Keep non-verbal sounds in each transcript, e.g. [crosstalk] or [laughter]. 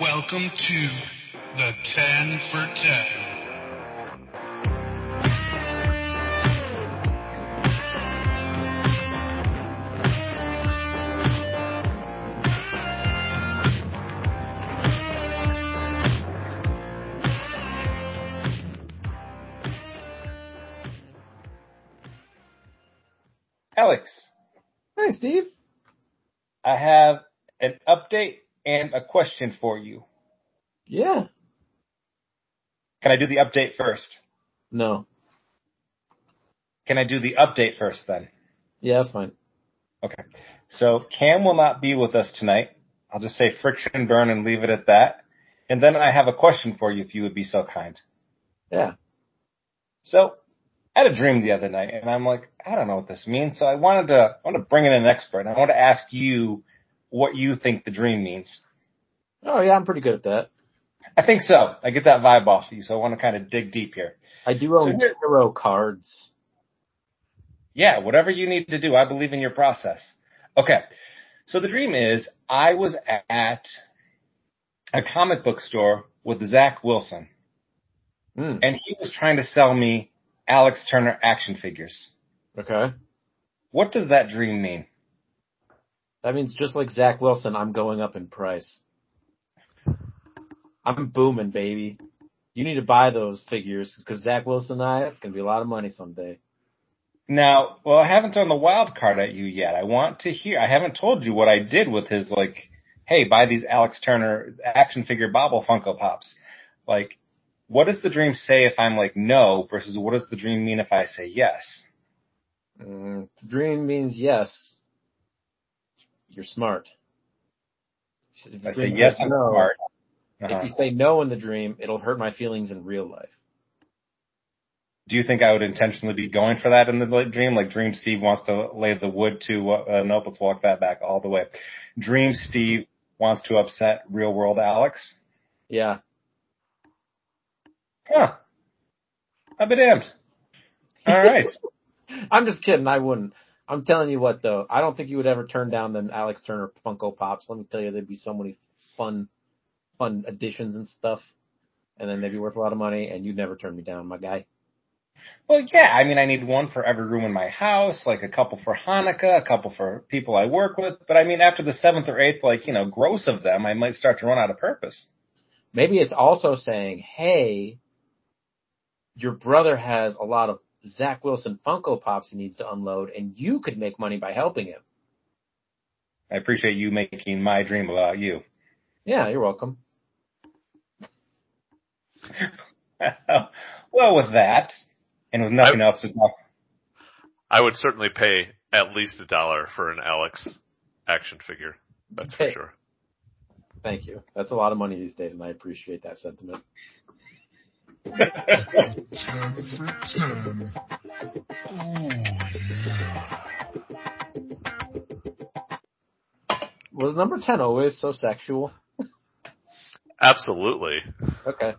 Welcome to the 10 for 10. Alex, Hi, Steve. I have an update and a question for you. Yeah. Can I do the update first? No. Can I do the update first then? Yeah, that's fine. Okay. So Cam will not be with us tonight. I'll just say friction burn and leave it at that. And then I have a question for you if you would be so kind. Yeah. So I had a dream the other night and I'm like, I don't know what this means. So I wanted to, I want to bring in an expert and I want to ask you what you think the dream means. Oh, yeah, I'm pretty good at that. I think so. I get that vibe off of you. So I want to kind of dig deep here. I do own So tarot cards. Yeah, whatever you need to do. I believe in your process. Okay. So the dream is I was at a comic book store with Zach Wilson Hmm. and he was trying to sell me Alex Turner action figures. Okay. What does that dream mean? That means just like Zach Wilson, I'm going up in price. I'm booming, baby. You need to buy those figures because Zach Wilson and I, it's going to be a lot of money someday. Now, well, I haven't thrown the wild card at you yet. I want to hear, I haven't told you what I did with his like, hey, buy these Alex Turner action figure bobble Funko Pops. Like, what does the dream say if I'm like no versus what does the dream mean if I say yes? Mm, the dream means yes. You're smart. If I say yes, I'm no- smart. Uh-huh. If you say no in the dream, it'll hurt my feelings in real life. Do you think I would intentionally be going for that in the dream? Like Dream Steve wants to lay the wood to, uh, nope, let's walk that back all the way. Dream Steve wants to upset real world Alex. Yeah. Huh. I'll be damned. All right. [laughs] I'm just kidding. I wouldn't. I'm telling you what though. I don't think you would ever turn down them Alex Turner Funko Pops. Let me tell you, there'd be so many fun, fun additions and stuff. And then they'd be worth a lot of money and you'd never turn me down, my guy. Well, yeah, I mean, I need one for every room in my house, like a couple for Hanukkah, a couple for people I work with. But I mean, after the seventh or eighth, like, you know, gross of them, I might start to run out of purpose. Maybe it's also saying, hey, your brother has a lot of Zach Wilson Funko Pops he needs to unload and you could make money by helping him. I appreciate you making my dream about you. Yeah, you're welcome. [laughs] well, with that, and with nothing else to talk, I would certainly pay at least a dollar for an Alex action figure. That's for sure. Thank you. That's a lot of money these days and I appreciate that sentiment. 10 for 10. Oh, yeah. Was number 10 always so sexual? Absolutely. Okay.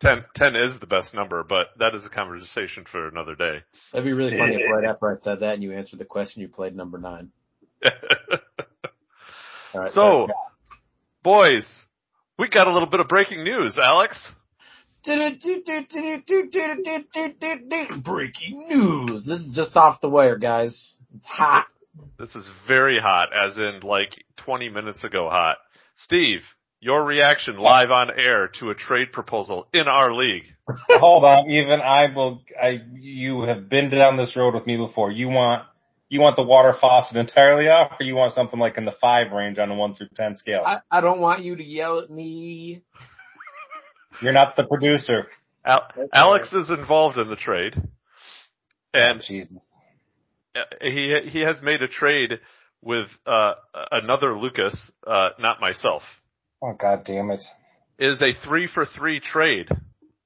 10, 10 is the best number, but that is a conversation for another day. That'd be really funny if right after I said that and you answered the question, you played number nine. [laughs] Right. so, boys, we got a little bit of breaking news, Alex. Breaking news. This is just off the wire, guys. It's hot. This is very hot, as in like 20 minutes ago hot. Steve, your reaction live on air to a trade proposal in our league. hold on, even I will, I, you have been down this road with me before. You want, you want the water faucet entirely off or you want something like in the five range on a one through 10 scale? I, I don't want you to yell at me. You're not the producer. Al- Alex is involved in the trade. And Oh, Jesus. Uh, he he has made a trade with uh, another Lucas, uh, not myself. Oh, God damn it. It is a three for three trade.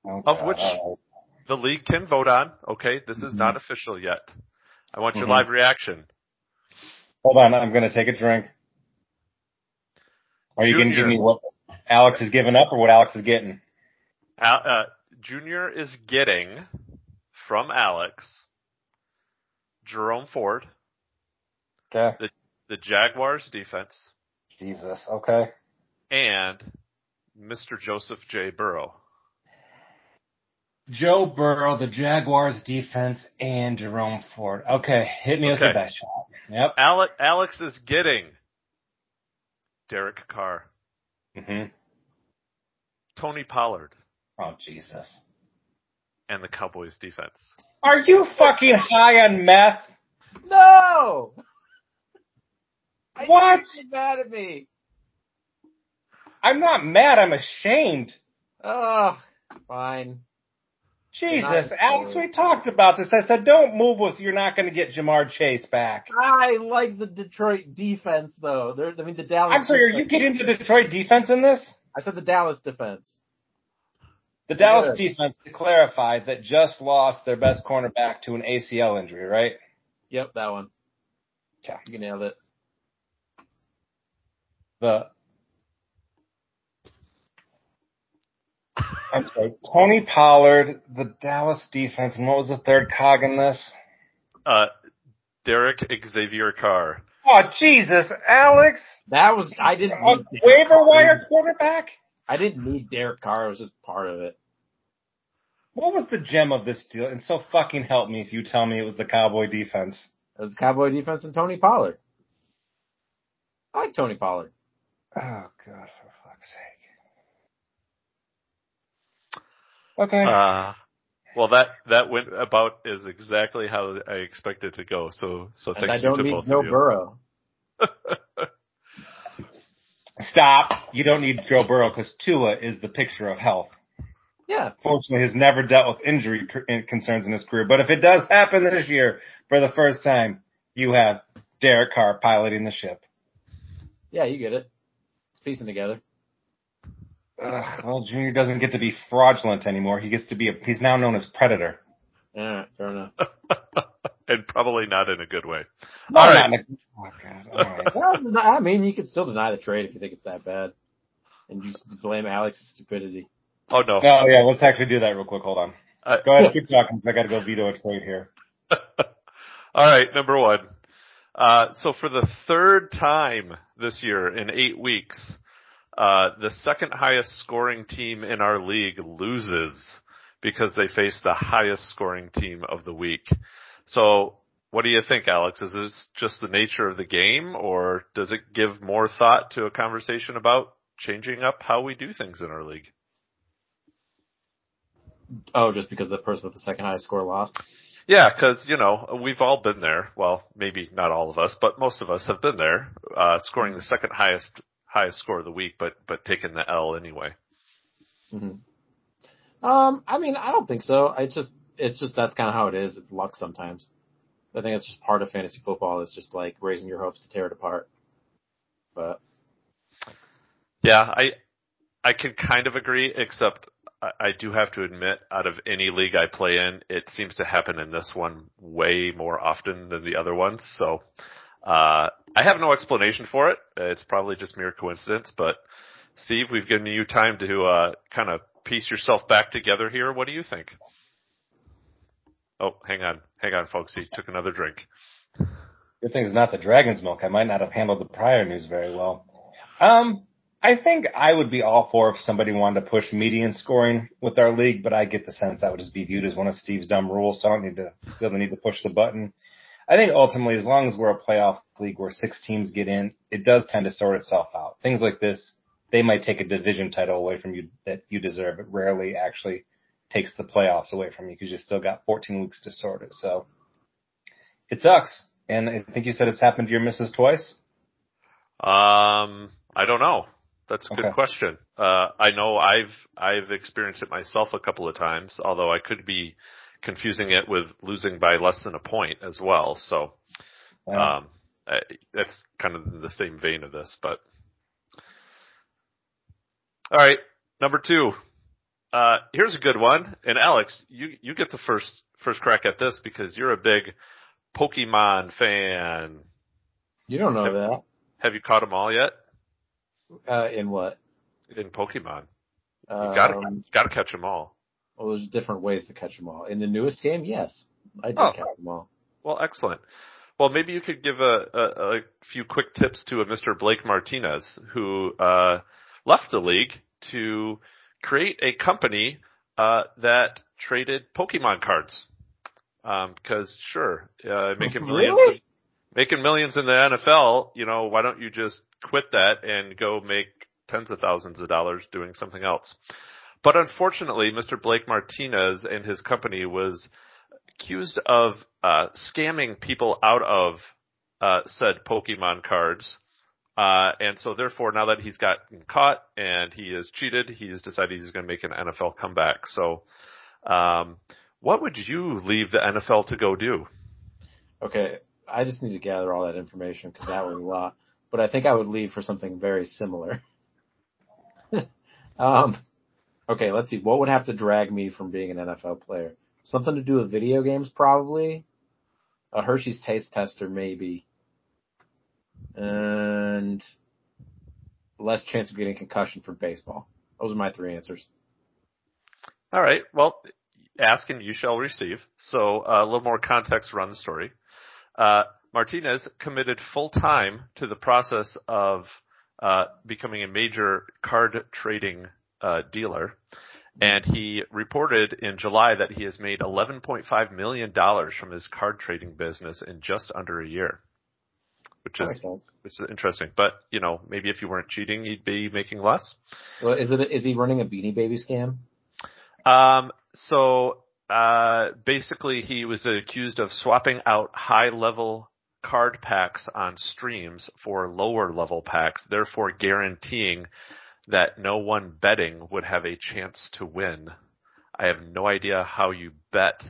Oh, Of God, which- The league can vote on. Okay, this is Mhm. not official yet. I want your Mhm. live reaction. Hold on, I'm gonna take a drink. Are you gonna give me what Alex is giving up or what Alex is getting? Uh, Junior is getting from Alex Jerome Ford, Okay. the Jaguars defense, Jesus. Okay. and Mr. Joseph J. Burrow. Joe Burrow, the Jaguars defense, and Jerome Ford. Okay, hit me with the best shot. Yep. Alex, Alex is getting Derek Carr, hmm Tony Pollard, Oh Jesus. and the Cowboys defense. Are you fucking high on meth? No! [laughs] I What? think you're mad at me. I'm not mad. I'm ashamed. Oh, fine. Jesus, Nice. Alex, we talked about this. I said, don't move with. You're not going to get Ja'Marr Chase back. I like the Detroit defense though. They're, I mean the Dallas. I'm sorry. Are you getting the Detroit defense in this? I said the Dallas defense. The Dallas Good. defense, to clarify, that just lost their best cornerback to an ACL injury, right? Yep, that one. Okay. You nailed it. The I'm sorry, Tony Pollard, the Dallas defense, and what was the third cog in this? Uh, Derek Xavier Carr. Oh Jesus, Alex, That was I didn't a waiver wire quarterback. I didn't need Derek Carr. It was just part of it. What was the gem of this deal? And so fucking help me if you tell me it was the Cowboy defense. It was the Cowboy defense and Tony Pollard. I like Tony Pollard. Oh God, for fuck's sake. Okay. Uh, well, that that went about is exactly how I expected to go. So, so thank And I you don't to need both Joe. Burrow. [laughs] Stop. You don't need Joe Burrow because Tua is the picture of health. Yeah. Fortunately, has never dealt with injury concerns in his career. But if it does happen this year for the first time, you have Derek Carr piloting the ship. Yeah, you get it. It's piecing together. Ugh, well, Junior doesn't get to be fraudulent anymore. He gets to be a, he's now known as Predator. Alright, fair enough. [laughs] and probably not in a good way. No, All not a- oh God. All right. [laughs] Well, I mean, you can still deny the trade if you think it's that bad. And you just blame Alex's stupidity. Oh no. No, yeah, let's actually do that real quick. Hold on. Uh, Go ahead, keep talking because I got to go veto a trade here. [laughs] All right, number one. Uh, so for the third time this year in eight weeks, uh, the second highest scoring team in our league loses because they face the highest scoring team of the week. So what do you think, Alex? Is this just the nature of the game or does it give more thought to a conversation about changing up how we do things in our league? Oh, just because the person with the second highest score lost? Yeah, because you know we've all been there. Well, maybe not all of us, but most of us have been there, uh, scoring the second highest highest score of the week, but but taking the L anyway. hmm Um, I mean, I don't think so. It's just, it's just that's kind of how it is. It's luck sometimes. I think it's just part of fantasy football. It's just like raising your hopes to tear it apart. But Yeah, I I can kind of agree, except I, I do have to admit, out of any league I play in, it seems to happen in this one way more often than the other ones. So uh, I have no explanation for it. It's probably just mere coincidence. But Steve, we've given you time to uh, kind of piece yourself back together here. What do you think? Oh, hang on, hang on, folks. He took another drink. Good thing it's not the dragon's milk. I might not have handled the prior news very well. Um, I think I would be all for if somebody wanted to push median scoring with our league, but I get the sense that would just be viewed as one of Steve's dumb rules, so I don't need to feel the need to push the button. I think ultimately, as long as we're a playoff league where six teams get in, it does tend to sort itself out. Things like this, they might take a division title away from you that you deserve. but rarely actually takes the playoffs away from you because you still got 14 weeks to sort it. So it sucks. And I think you said it's happened to your missus twice. Um, I don't know. That's a good Okay. question. Uh, I know I've I've experienced it myself a couple of times, although I could be confusing it with losing by less than a point as well. So, um, I, that's kind of in the same vein of this, but. All right, number two. Uh, here's a good one, and Alex, you you get the first first crack at this because you're a big Pokemon fan. you don't know that. Have you caught them all yet Uh, in what? in Pokemon? You Um, gotta gotta catch them all. well, there's different ways to catch them all. In the newest game, yes, I did Oh. catch them all. Well, excellent. Well, maybe you could give a, a, a few quick tips to a Mr. Blake Martinez who uh, left the league to create a company uh, that traded Pokemon cards. Because sure, uh, making millions, Really? making millions in the NFL, you know, why don't you just quit that and go make tens of thousands of dollars doing something else? But unfortunately, Mr. Blake Martinez and his company was accused of uh, scamming people out of uh, said Pokemon cards. Uh, and so therefore, now that he's gotten caught and he is cheated, he has decided he's going to make an NFL comeback. So, um, what would you leave the NFL to go do? Okay, I just need to gather all that information because that was a lot. But I think I would leave for something very similar. [laughs] um, okay, let's see. What would have to drag me from being an NFL player? Something to do with video games, probably. A Hershey's taste tester, maybe. And less chance of getting concussion for baseball. Those are my three answers. All right. Well, ask and you shall receive. So uh, a little more context around the story. Uh, Martinez committed full time to the process of uh, becoming a major card trading uh, dealer, and he reported in July that he has made 11.5 million dollars from his card trading business in just under a year, which is which is interesting. But you know, maybe if you weren't cheating, you'd be making less. Well, is it? Is he running a Beanie Baby scam? Um, so uh, basically, he was accused of swapping out high level card packs on streams for lower level packs, therefore guaranteeing that no one betting would have a chance to win. I have no idea how you bet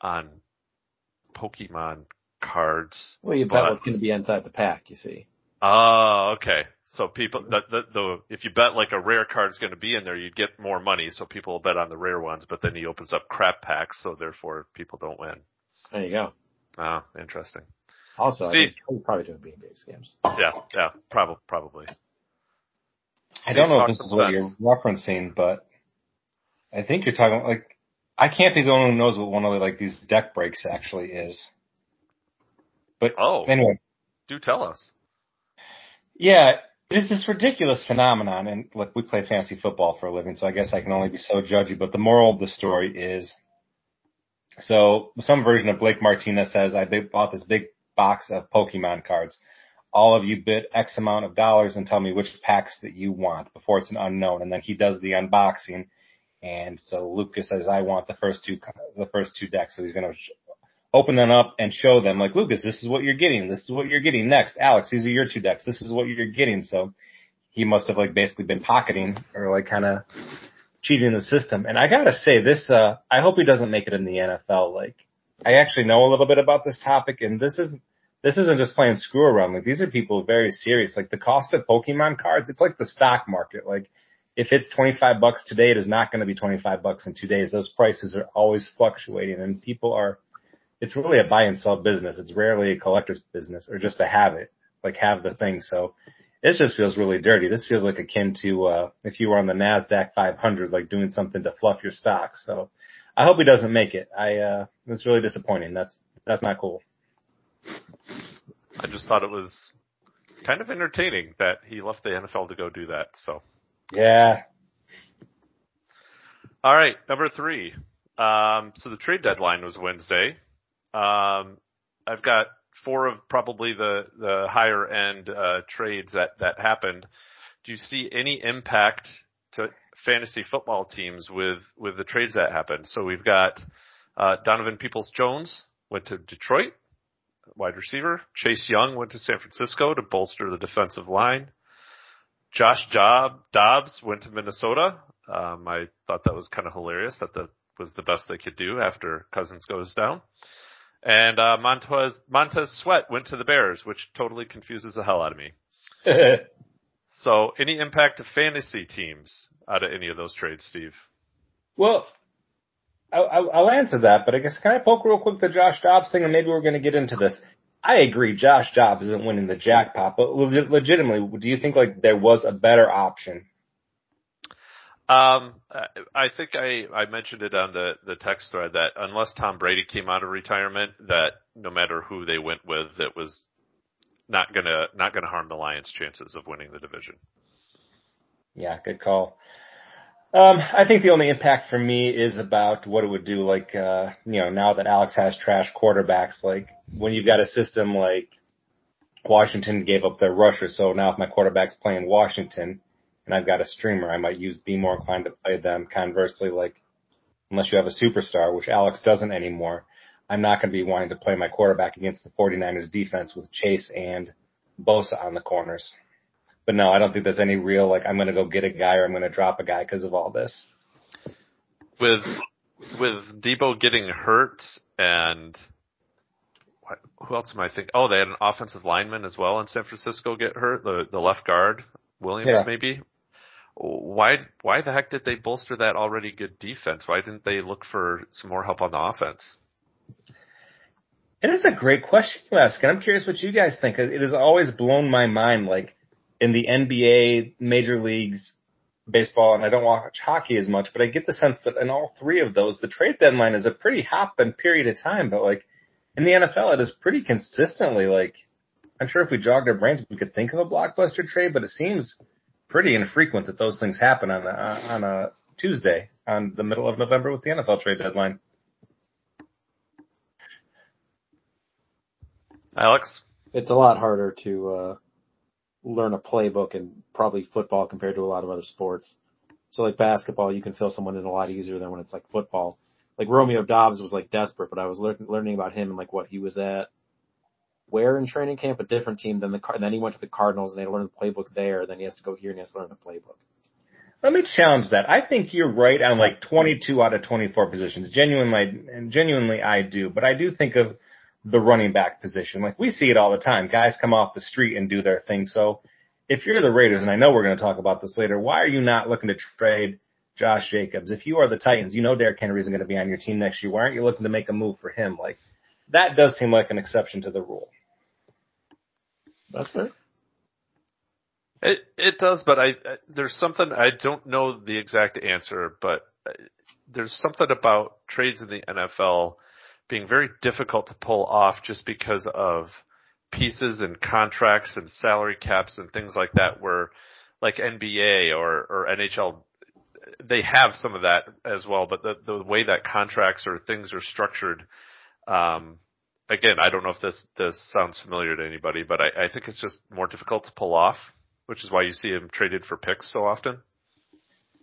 on Pokemon cards. Well, you bet but- what's going to be inside the pack. You see. Oh, okay. So people, mm-hmm. the, the, the, if you bet like a rare card's going to be in there, you'd get more money. So people will bet on the rare ones, but then he opens up crap packs, so therefore people don't win. There you go. Oh, interesting. Also, I Steve. think he's probably doing Beanie Baby scams. Yeah, yeah, probably, probably. I don't know if this some is what you're referencing, but I think you're talking like I can't be the only one who knows what one of the, like these deck breaks actually is. But Oh, anyway, do tell us. yeah, it's this ridiculous phenomenon, and look, we play fantasy football for a living, so I guess I can only be so judgy. But the moral of the story is, so some version of Blake Martinez says, I bought this big box of Pokemon cards. All of you bid X amount of dollars and tell me which packs that you want before it's an unknown. And then he does the unboxing. And so Lucas says, I want the first two, the first two decks. So he's going to open them up and show them like, Lucas, this is what you're getting. This is what you're getting next. Alex, these are your two decks. This is what you're getting. So he must have like basically been pocketing or like kind of cheating the system. And I gotta say this, uh, I hope he doesn't make it in the NFL. Like, I actually know a little bit about this topic and this is, this isn't just playing screw around. Like, these are people very serious. Like, the cost of Pokemon cards, it's like the stock market. Like, if it's 25 bucks today, it is not going to be 25 bucks in two days. Those prices are always fluctuating and people are, it's really a buy and sell business. It's rarely a collector's business or just a habit, like have the thing. So this just feels really dirty. This feels like akin to, uh, if you were on the NASDAQ 500, like doing something to fluff your stock. So I hope he doesn't make it. I, uh, it's really disappointing. That's, that's not cool. I just thought it was kind of entertaining that he left the NFL to go do that. So, Yeah. all right, number three. Um, so the trade deadline was Wednesday. Um, I've got four of probably the the higher end uh, trades that that happened. Do you see any impact to fantasy football teams with with the trades that happened? So we've got uh, Donovan Peoples Jones went to Detroit, wide receiver. Chase Young went to San Francisco to bolster the defensive line. Josh Job Dobbs went to Minnesota. Um, I thought that was kind of hilarious that that was the best they could do after Cousins goes down. And uh, Montez Montez Sweat went to the Bears, which totally confuses the hell out of me. [laughs] So, any impact to fantasy teams out of any of those trades, Steve? well, I, I, I'll answer that, but I guess can I poke real quick the Josh Dobbs thing, and maybe we're going to get into this. I agree, Josh Dobbs isn't winning the jackpot, but leg- legitimately, do you think like there was a better option? Um, I- think I, I mentioned it on the, the text thread that unless Tom Brady came out of retirement, that no matter who they went with, it was not gonna not gonna harm the Lions' chances of winning the division. Yeah, good call. Um, I think the only impact for me is about what it would do, like, uh, you know, now that Alex has trash quarterbacks, like, when you've got a system like Washington gave up their rusher, so now if my quarterback's playing Washington and I've got a streamer, I might use, be more inclined to play them. Conversely, like, unless you have a superstar, which Alex doesn't anymore, I'm not going to be wanting to play my quarterback against the 49ers defense with Chase and Bosa on the corners. But no, I don't think there's any real like I'm going to go get a guy or I'm going to drop a guy because of all this. With with Deebo getting hurt and what, who else am I thinking? Oh, they had an offensive lineman as well in San Francisco get hurt. The the left guard Williams Yeah. maybe. Why why the heck did they bolster that already good defense? Why didn't they look for some more help on the offense? It is a great question you ask, and I'm curious what you guys think. It has always blown my mind, like in the NBA, major leagues, baseball, and I don't watch hockey as much, but I get the sense that in all three of those, the trade deadline is a pretty hop and period of time. But like in the NFL, it is pretty consistently like I'm sure if we jogged our brains, we could think of a blockbuster trade, but it seems pretty infrequent that those things happen on a, on a Tuesday on the middle of November with the NFL trade deadline. Alex? It's a lot harder to uh, learn a playbook and probably football compared to a lot of other sports. So like basketball, you can fill someone in a lot easier than when it's like football. Like Romeo Dobbs was like desperate, but I was lear- learning about him and like what he was at, where in training camp, a different team than the Car- then he went to the Cardinals and they learned the playbook there. Then he has to go here and he has to learn the playbook. Let me challenge that. I think you're right on like 22 out of 24 positions. Genuinely, and genuinely I do, but I do think of the running back position. Like we see it all the time. Guys come off the street and do their thing. So if you're the Raiders, and I know we're going to talk about this later, why are you not looking to trade Josh Jacobs? If you are the Titans, you know Derrick Henry isn't going to be on your team next year. Why aren't you looking to make a move for him? Like that does seem like an exception to the rule. That's fair. It it does, but I I- there's something I don't know the exact answer, but there's something about trades in the NFL being very difficult to pull off just because of pieces and contracts and salary caps and things like that where like NBA or or NHL they have some of that as well, but the the way that contracts or things are structured um again, I don't know if this this sounds familiar to anybody, but I, I think it's just more difficult to pull off, which is why you see him traded for picks so often.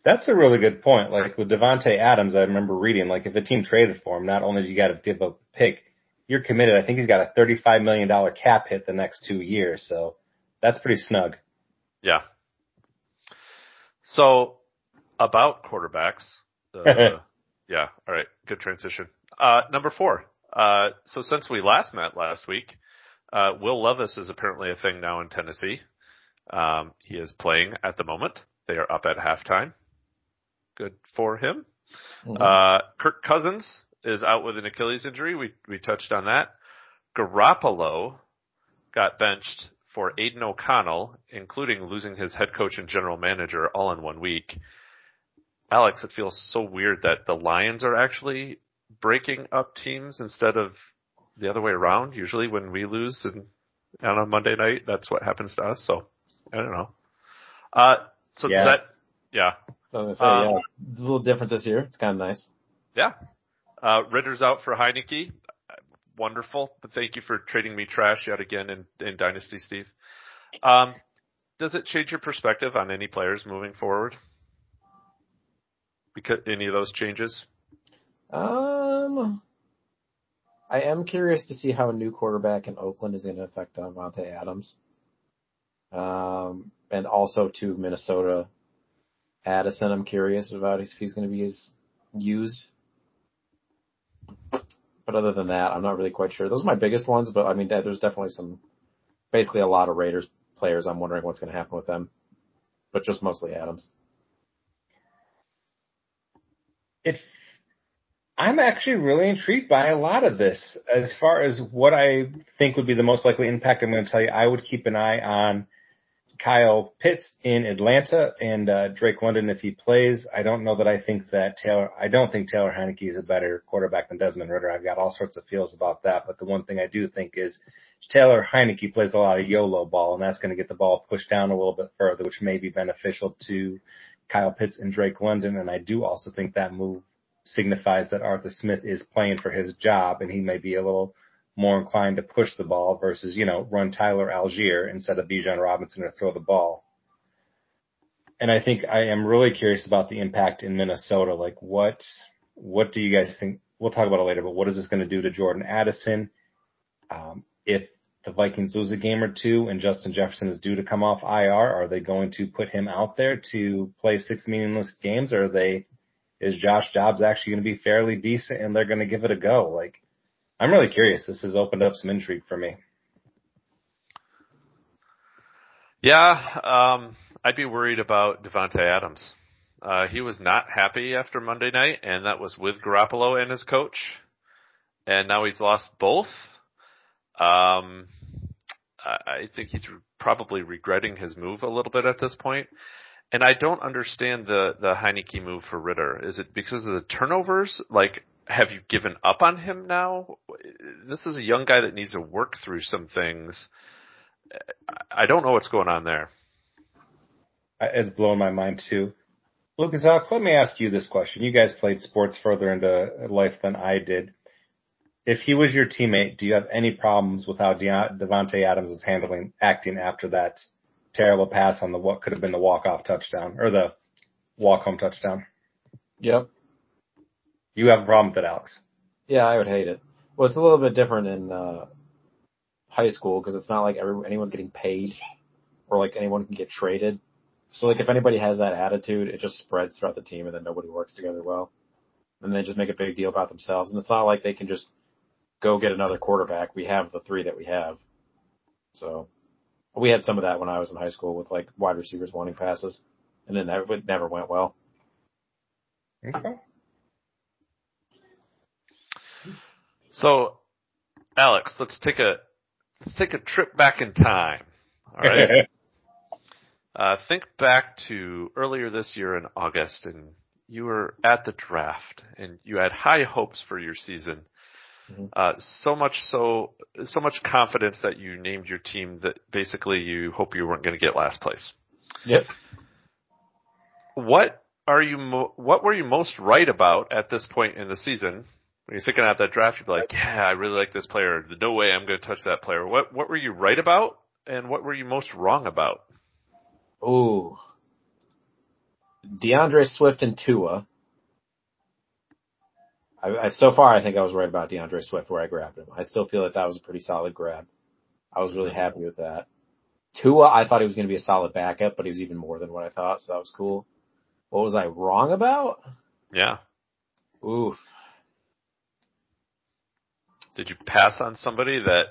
That's a really good point. Like with Davante Adams, I remember reading like if a team traded for him, not only do you got to give up a pick, you're committed. I think he's got a thirty-five million dollar cap hit the next two years, so that's pretty snug. Yeah. So about quarterbacks, uh, [laughs] yeah, all right, good transition. Uh, number four. Uh, so since we last met last week, uh, Will Levis is apparently a thing now in Tennessee. Um, he is playing at the moment. They are up at halftime. Good for him. Mhm. Uh, Kirk Cousins is out with an Achilles injury. We we touched on that. Garoppolo got benched for Aidan O'Connell, including losing his head coach and general manager all in one week. Alex, it feels so weird that the Lions are actually breaking up teams instead of the other way around. Usually when we lose and on a Monday night, that's what happens to us. So I don't know. Uh, so does Yes. that, yeah, I was gonna say, Um, yeah, it's a little different this year. It's kind of nice. Yeah. Uh, Ridder's out for Heinicke. Wonderful. But thank you for trading me trash yet again in, in Dynasty, Steve. Um, does it change your perspective on any players moving forward? Because any of those changes? Um, I am curious to see how a new quarterback in Oakland is going to affect Davante Adams. Um, and also to Minnesota, Addison. I'm curious about if he's going to be as used. But other than that, I'm not really quite sure. Those are my biggest ones, but I mean, there's definitely some, basically a lot of Raiders players. I'm wondering what's going to happen with them, but just mostly Adams. it I'm actually really intrigued by a lot of this. As far as what I think would be the most likely impact, I'm going to tell you, I would keep an eye on Kyle Pitts in Atlanta and uh, Drake London if he plays. I don't know that I think that Taylor. I don't think Taylor Heinicke is a better quarterback than Desmond Ridder. I've got all sorts of feels about that, but the one thing I do think is Taylor Heinicke plays a lot of YOLO ball, and that's going to get the ball pushed down a little bit further, which may be beneficial to Kyle Pitts and Drake London. And I do also think that move signifies that Arthur Smith is playing for his job and he may be a little more inclined to push the ball versus, you know, run Tyler Allgeier instead of Bijan Robinson or throw the ball. And I think I am really curious about the impact in Minnesota. Like what, what do you guys think? We'll talk about it later, but what is this going to do to Jordan Addison? Um, if the Vikings lose a game or two and Justin Jefferson is due to come off IR, are they going to put him out there to play six meaningless games or are they, is Josh Jobs actually going to be fairly decent and they're going to give it a go? Like, I'm really curious. This has opened up some intrigue for me. Yeah, um, I'd be worried about Davante Adams. Uh, he was not happy after Monday night, and that was with Garoppolo and his coach. And now he's lost both. Um, I think he's probably regretting his move a little bit at this point. And I don't understand the the Heinicke move for Ridder. Is it because of the turnovers? Like, have you given up on him now? This is a young guy that needs to work through some things. I don't know what's going on there. It's blowing my mind too. Lucas Alex, let me ask you this question. You guys played sports further into life than I did. If he was your teammate, do you have any problems with how De- Davante Adams was handling, acting after that terrible pass on the what could have been the walk off touchdown or the walk home touchdown? Yep. You have a problem with it, Alex? Yeah, I would hate it. Well, it's a little bit different in uh, high school because it's not like everyone, anyone's getting paid or like anyone can get traded. So like if anybody has that attitude, it just spreads throughout the team and then nobody works together well. And they just make a big deal about themselves. And it's not like they can just go get another quarterback. We have the three that we have. So we had some of that when I was in high school with like wide receivers wanting passes and then it never went well. Okay. So, Alex, let's take a let's take a trip back in time. All right. [laughs] Uh, think back to earlier this year in August, and you were at the draft, and you had high hopes for your season. Mm-hmm. Uh, so much so, so much confidence that you named your team that basically you hope you weren't going to get last place. Yep. What are you? Mo- what were you most right about at this point in the season? When you're thinking about that draft, you'd be like, "Yeah, I really like this player. No way I'm going to touch that player." What What were you right about, and what were you most wrong about? Ooh. D'Andre Swift and Tua. I, I, so far, I think I was right about D'Andre Swift where I grabbed him. I still feel that that was a pretty solid grab. I was really happy with that. Tua, I thought he was going to be a solid backup, but he was even more than what I thought, so that was cool. What was I wrong about? Yeah. Oof. Did you pass on somebody that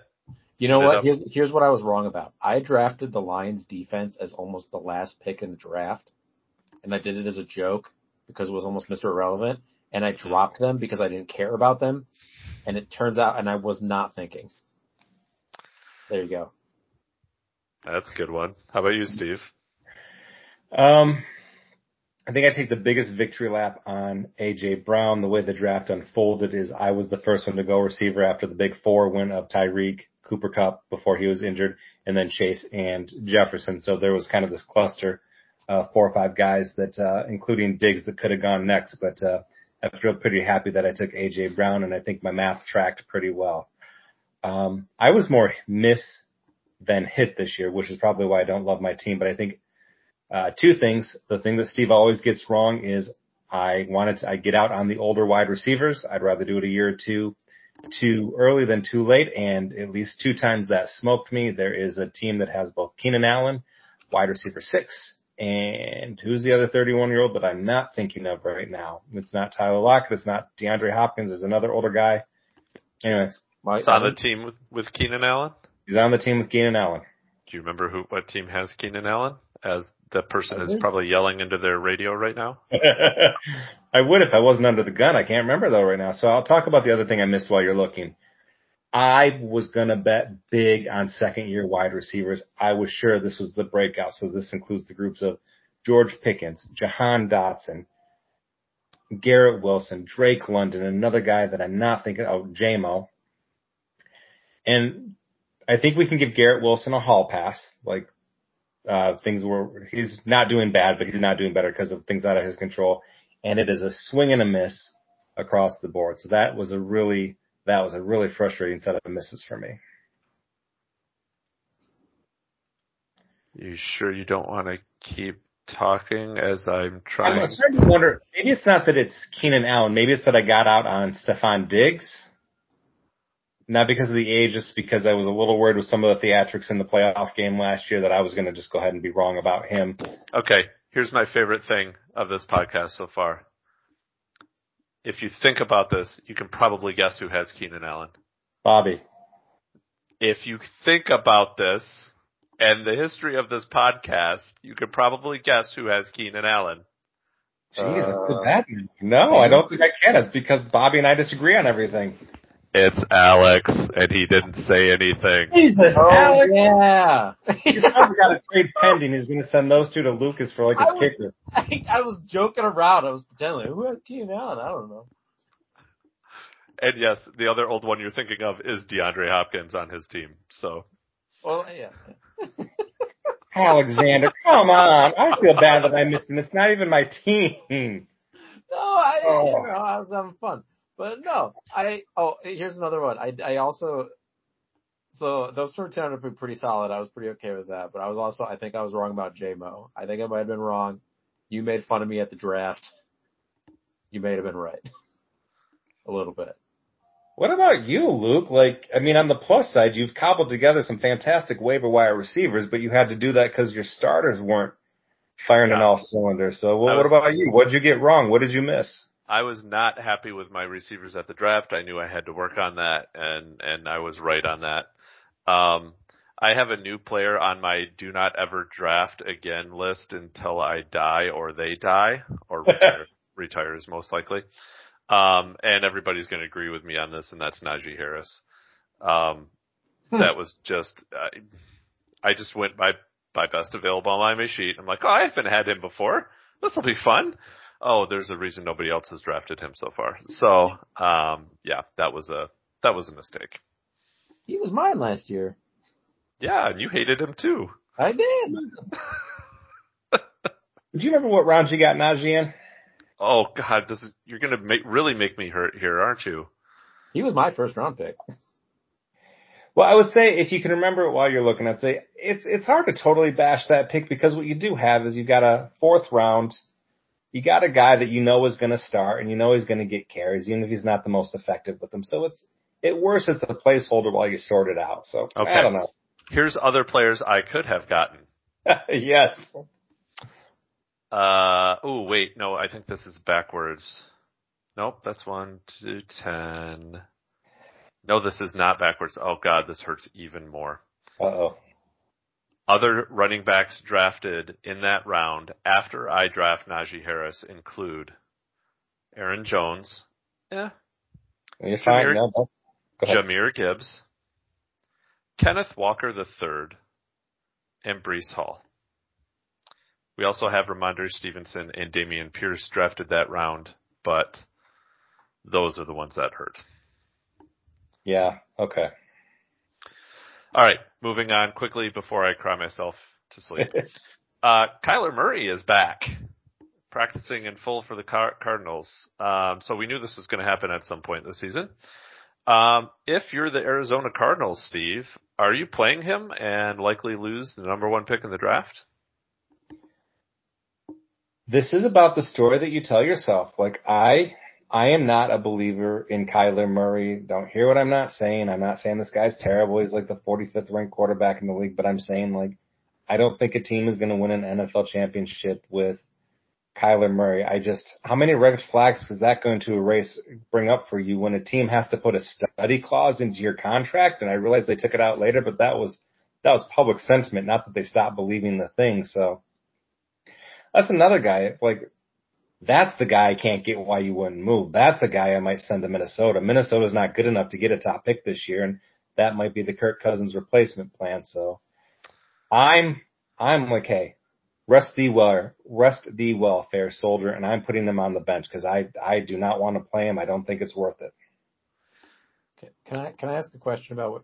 you know what? Here's, here's what I was wrong about. I drafted the Lions defense as almost the last pick in the draft, and I did it as a joke because it was almost Mr. Irrelevant, and I dropped them because I didn't care about them, and it turns out, and I was not thinking. There you go. That's a good one. How about you, Steve? Um, I think I take the biggest victory lap on AJ Brown. The way the draft unfolded is I was the first one to go receiver after the big four win of Tyreek, Cooper Kupp before he was injured, and then Chase and Jefferson. So there was kind of this cluster, uh, four or five guys that, uh, including Diggs that could have gone next, but, uh, I feel pretty happy that I took AJ Brown and I think my math tracked pretty well. Um, I was more miss than hit this year, which is probably why I don't love my team, but I think, uh, two things. The thing that Steve always gets wrong is I wanted to, I get out on the older wide receivers. I'd rather do it a year or two too early than too late, and at least two times that smoked me. There is a team that has both Keenan Allen, wide receiver six, and who's the other 31 year old that I'm not thinking of right now? It's not Tyler Lockett. It's not DeAndre Hopkins. There's another older guy. Anyways. He's on the team with, with Keenan Allen? He's on the team with Keenan Allen. Do you remember who, what team has Keenan Allen? As the person is probably yelling into their radio right now. [laughs] I would if I wasn't under the gun. I can't remember though right now. So I'll talk about the other thing I missed while you're looking. I was going to bet big on second year wide receivers. I was sure this was the breakout. So this includes the groups of George Pickens, Jahan Dotson, Garrett Wilson, Drake London, another guy that I'm not thinking of, oh, JMO. And I think we can give Garrett Wilson a hall pass. Like Uh, things were, he's not doing bad, but he's not doing better because of things out of his control. And it is a swing and a miss across the board. So that was a really, that was a really frustrating set of misses for me. You sure you don't want to keep talking as I'm trying? I'm starting to wonder, maybe it's not that it's Keenan Allen. Maybe it's that I got out on Stefon Diggs. Not because of the age, just because I was a little worried with some of the theatrics in the playoff game last year that I was going to just go ahead and be wrong about him. Okay, here's my favorite thing of this podcast so far. If you think about this, you can probably guess who has Keenan Allen. Bobby. If you think about this and the history of this podcast, you can probably guess who has Keenan Allen. Jeez, Uh, I bad. No, I don't think I can. It's because Bobby and I disagree on everything. It's Alex, and he didn't say anything. Jesus, Oh Alex. yeah. He's probably got a trade pending. He's going to send those two to Lucas for like I his would- kicker. [laughs] I, I was joking around. I was pretending. Like, Who has Keenan Allen? I don't know. And yes, the other old one you're thinking of is DeAndre Hopkins on his team. So Well, yeah. [laughs] Alexander, come on. I feel bad that I missed him. It's not even my team. [laughs] No, I, Oh. you know, I was having fun. But no, I, oh, here's another one. I, I also, so those two turned out to be pretty solid. I was pretty okay with that. But I was also, I think I was wrong about JMO. I think I might have been wrong. You made fun of me at the draft. You may have been right. [laughs] A little bit. What about you, Luke? Like, I mean, on the plus side, you've cobbled together some fantastic waiver wire receivers, but you had to do that because your starters weren't firing on Yeah. all cylinders. So, well, what about you? What did you get wrong? What did you miss? I was not happy with my receivers at the draft. I knew I had to work on that and, and I was right on that. Um, I have a new player on my do not ever draft again list until I die or they die or retire, [laughs] retires most likely. Um, and everybody's going to agree with me on this and that's Najee Harris. Um, Hmm. that was just, I, I just went by, by best available on my sheet. I'm like, oh, I haven't had him before. This will be fun oh, there's a reason nobody else has drafted him so far. So, um, yeah, that was a that was a mistake. He was mine last year. Yeah, and you hated him too. I did. [laughs] Do you remember what round you got Najee in? Oh God, this is you're gonna make really make me hurt here, aren't you? He was my first round pick. Well, I would say if you can remember it while you're looking, I'd say it's it's hard to totally bash that pick because what you do have is you've got a fourth round, you got a guy that you know is going to start and you know he's going to get carries, even if he's not the most effective with them. So it's it worse it's a placeholder while you sort it out. So Okay. I don't know. Here's other players I could have gotten. [laughs] yes. Uh oh wait, no, I think this is backwards. Nope, that's one to ten. No, this is not backwards. Oh God, this hurts even more. Uh oh. Other running backs drafted in that round after I draft Najee Harris include Aaron Jones, yeah, You're fine. Jahmyr- No, no. Jahmyr Gibbs, Kenneth Walker III, and Breece Hall. We also have Rhamondre Stevenson and Dameon Pierce drafted that round, but those are the ones that hurt. Yeah. Okay. All right, moving on quickly before I cry myself to sleep. [laughs] Uh, Kyler Murray is back, practicing in full for the Car- Cardinals. Um, so we knew this was going to happen at some point this season. Um, if you're the Arizona Cardinals, Steve, are you playing him and likely lose the number one pick in the draft? this is about the story that you tell yourself. Like I, I am not a believer in Kyler Murray. Don't hear what I'm not saying. I'm not saying this guy's terrible. He's like the 45th ranked quarterback in the league, but I'm saying like, I don't think a team is going to win an NFL championship with Kyler Murray. I just, how many red flags is that going to erase, bring up for you when a team has to put a study clause into your contract? And I realize they took it out later, but that was, that was public sentiment, not that they stopped believing the thing. So that's another guy. Like, that's the guy I can't get why you wouldn't move. That's a guy I might send to Minnesota. Minnesota's not good enough to get a top pick this year, and that might be the Kirk Cousins replacement plan. So I'm I'm like, hey, rest thee well, rest thee well, fair soldier, and I'm putting him on the bench because I I do not want to play him. I don't think it's worth it. Okay, Can I can I ask a question about what?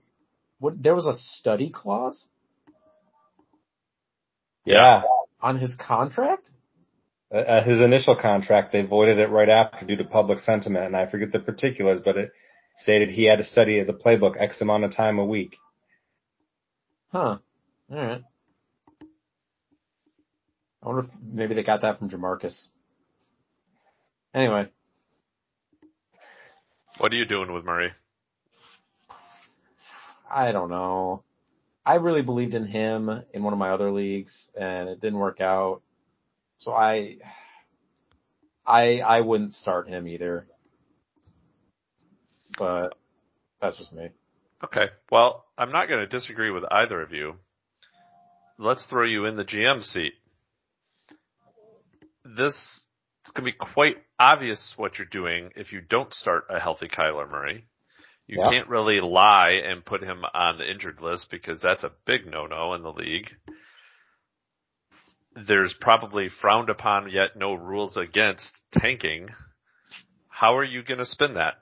What there was a study clause? Yeah. On his contract? Uh, his initial contract, they voided it right after due to public sentiment, and I forget the particulars, but it stated he had to study the playbook X amount of time a week. Huh. Alright. I wonder if maybe they got that from JaMarcus. Anyway, What are you doing with Murray? I don't know. I really believed in him in one of my other leagues and it didn't work out. So I, I, I wouldn't start him either. But that's just me. Okay. Well, I'm not going to disagree with either of you. Let's throw you in the GM seat. This is going to be quite obvious what you're doing if you don't start a healthy Kyler Murray. You Yeah. can't really lie and put him on the injured list because that's a big no-no in the league. There's probably frowned upon yet no rules against tanking. How are you going to spin that?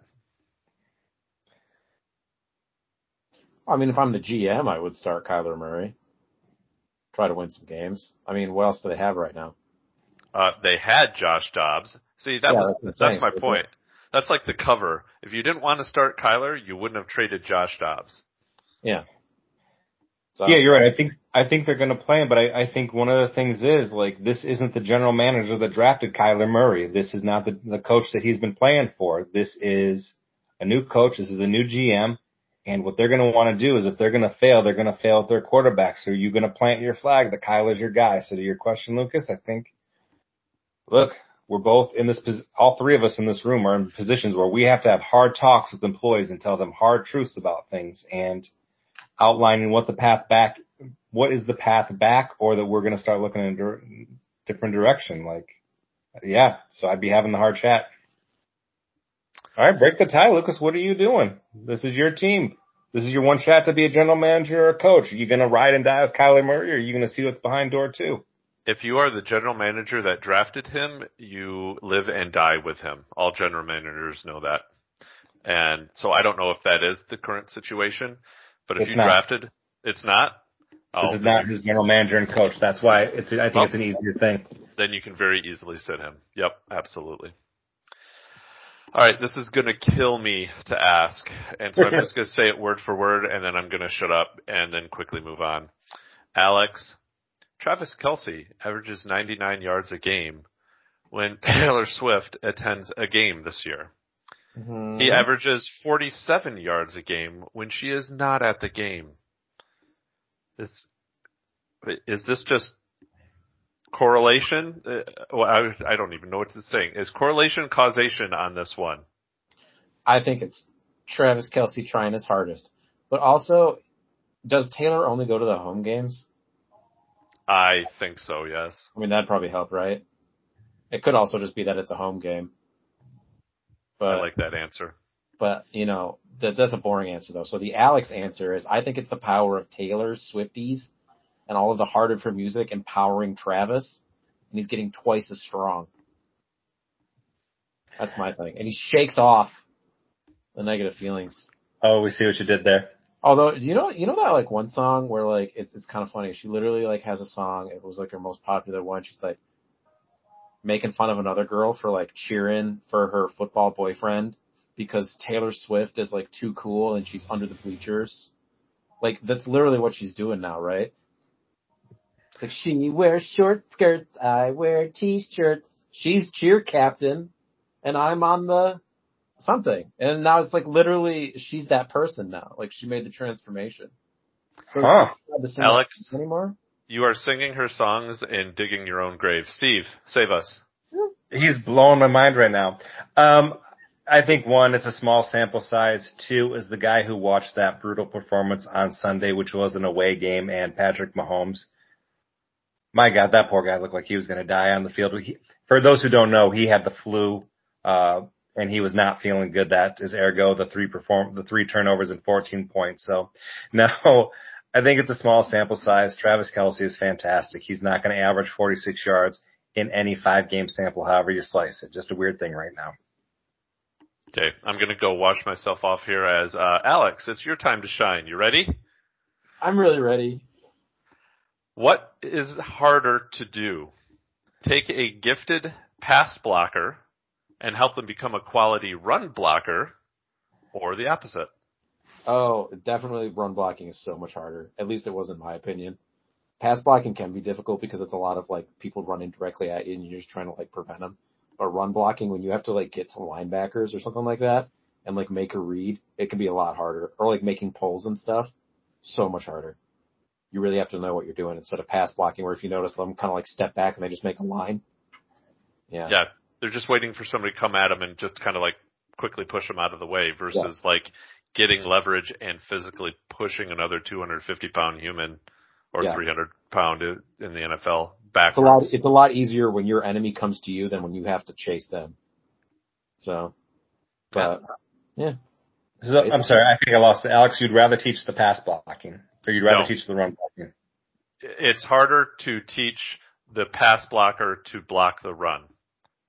I mean, if I'm the GM, I would start Kyler Murray. Try to win some games. I mean, what else do they have right now? Uh, they had Josh Dobbs. See, that Yeah, was, that's that's my point. That's like the cover. If you didn't want to start Kyler, you wouldn't have traded Josh Dobbs. Yeah. So, Yeah, you're right. I think I think they're going to play him, but I, I think one of the things is like this isn't the general manager that drafted Kyler Murray. This is not the the coach that he's been playing for. This is a new coach. This is a new GM, and what they're going to want to do is if they're going to fail, they're going to fail at their quarterback. So you're going to plant your flag that Kyler's your guy. So to your question, Lucas, I think look, we're both in this. All three of us in this room are in positions where we have to have hard talks with employees and tell them hard truths about things and outlining what the path back, what is the path back, or that we're going to start looking in a different direction. Like, yeah. So I'd be having the hard chat. All right, break the tie, Lucas. What are you doing? This is your team. This is your one shot to be a general manager or a coach. Are you going to ride and die with Kyler Murray, or are you going to see what's behind door two? If you are the general manager that drafted him, you live and die with him. All general managers know that. And so I don't know if that is the current situation, but if It's you not. drafted, it's not. Oh, This is not his general manager and coach. That's why it's. I think Well- it's an easier thing. then you can very easily sit him. Yep, absolutely. All right, this is going to kill me to ask, and so I'm just going to say it word for word, and then I'm going to shut up and then quickly move on. Alex, Travis Kelce averages 99 yards a game when [laughs] Taylor Swift attends a game this year. Mhm. He averages 47 yards a game when she is not at the game. Is, is this just correlation? Uh, well, I, I don't even know what to say. Is correlation causation on this one? I think it's Travis Kelce trying his hardest. But also, does Taylor only go to the home games? I think so, yes. I mean, that'd probably help, right? It could also just be that it's a home game. But I like that answer. But you know that that's a boring answer though. So the Alex answer is I think it's the power of Taylor Swifties and all of the harder for music empowering Travis, and he's getting twice as strong. That's my thing, and he shakes off the negative feelings. Oh, we see what you did there. Although, do you know, you know that like one song where like it's it's kind of funny. She literally like has a song. It was like her most popular one. She's like making fun of another girl for like cheering for her football boyfriend because Taylor Swift is like too cool and she's under the bleachers. Like that's literally what she's doing now, right? It's like she wears short skirts, I wear t-shirts. She's cheer captain, and I'm on the something. And now it's like literally she's that person now. Like she made the transformation. So Huh. the Alex? anymore. You are singing her songs and digging your own grave. Steve, save us. He's blowing my mind right now. Um, I think one, it's a small sample size. Two is the guy who watched that brutal performance on Sunday, which was an away game, and Patrick Mahomes. My God, that poor guy looked like he was going to die on the field. He, for those who don't know, he had the flu, uh, and he was not feeling good. That is ergo the three perform, the three turnovers and 14 points. So [laughs] no, I think it's a small sample size. Travis Kelce is fantastic. He's not going to average 46 yards in any five game sample, however you slice it. Just a weird thing right now. Okay, I'm gonna go wash myself off here as, uh, Alex, it's your time to shine. You ready? I'm really ready. What is harder to do? Take a gifted pass blocker and help them become a quality run blocker or the opposite? Oh, definitely run blocking is so much harder. At least it was in my opinion. Pass blocking can be difficult because it's a lot of like people running directly at you and you're just trying to like prevent them. But run blocking when you have to like get to linebackers or something like that and like make a read, it can be a lot harder. Or like making pulls and stuff, so much harder. You really have to know what you're doing instead of pass blocking where if you notice them kind of like step back and they just make a line. Yeah. Yeah, they're just waiting for somebody to come at them and just kind of like quickly push them out of the way versus like getting leverage and physically pushing another 250 pound human or Yeah. 300 pound in the NFL It's a lot, it's a lot easier when your enemy comes to you than when you have to chase them. So, but yeah. So, I'm sorry, I think I lost it. Alex, you'd rather teach the pass blocking, or you'd rather No. teach the run blocking. It's harder to teach the pass blocker to block the run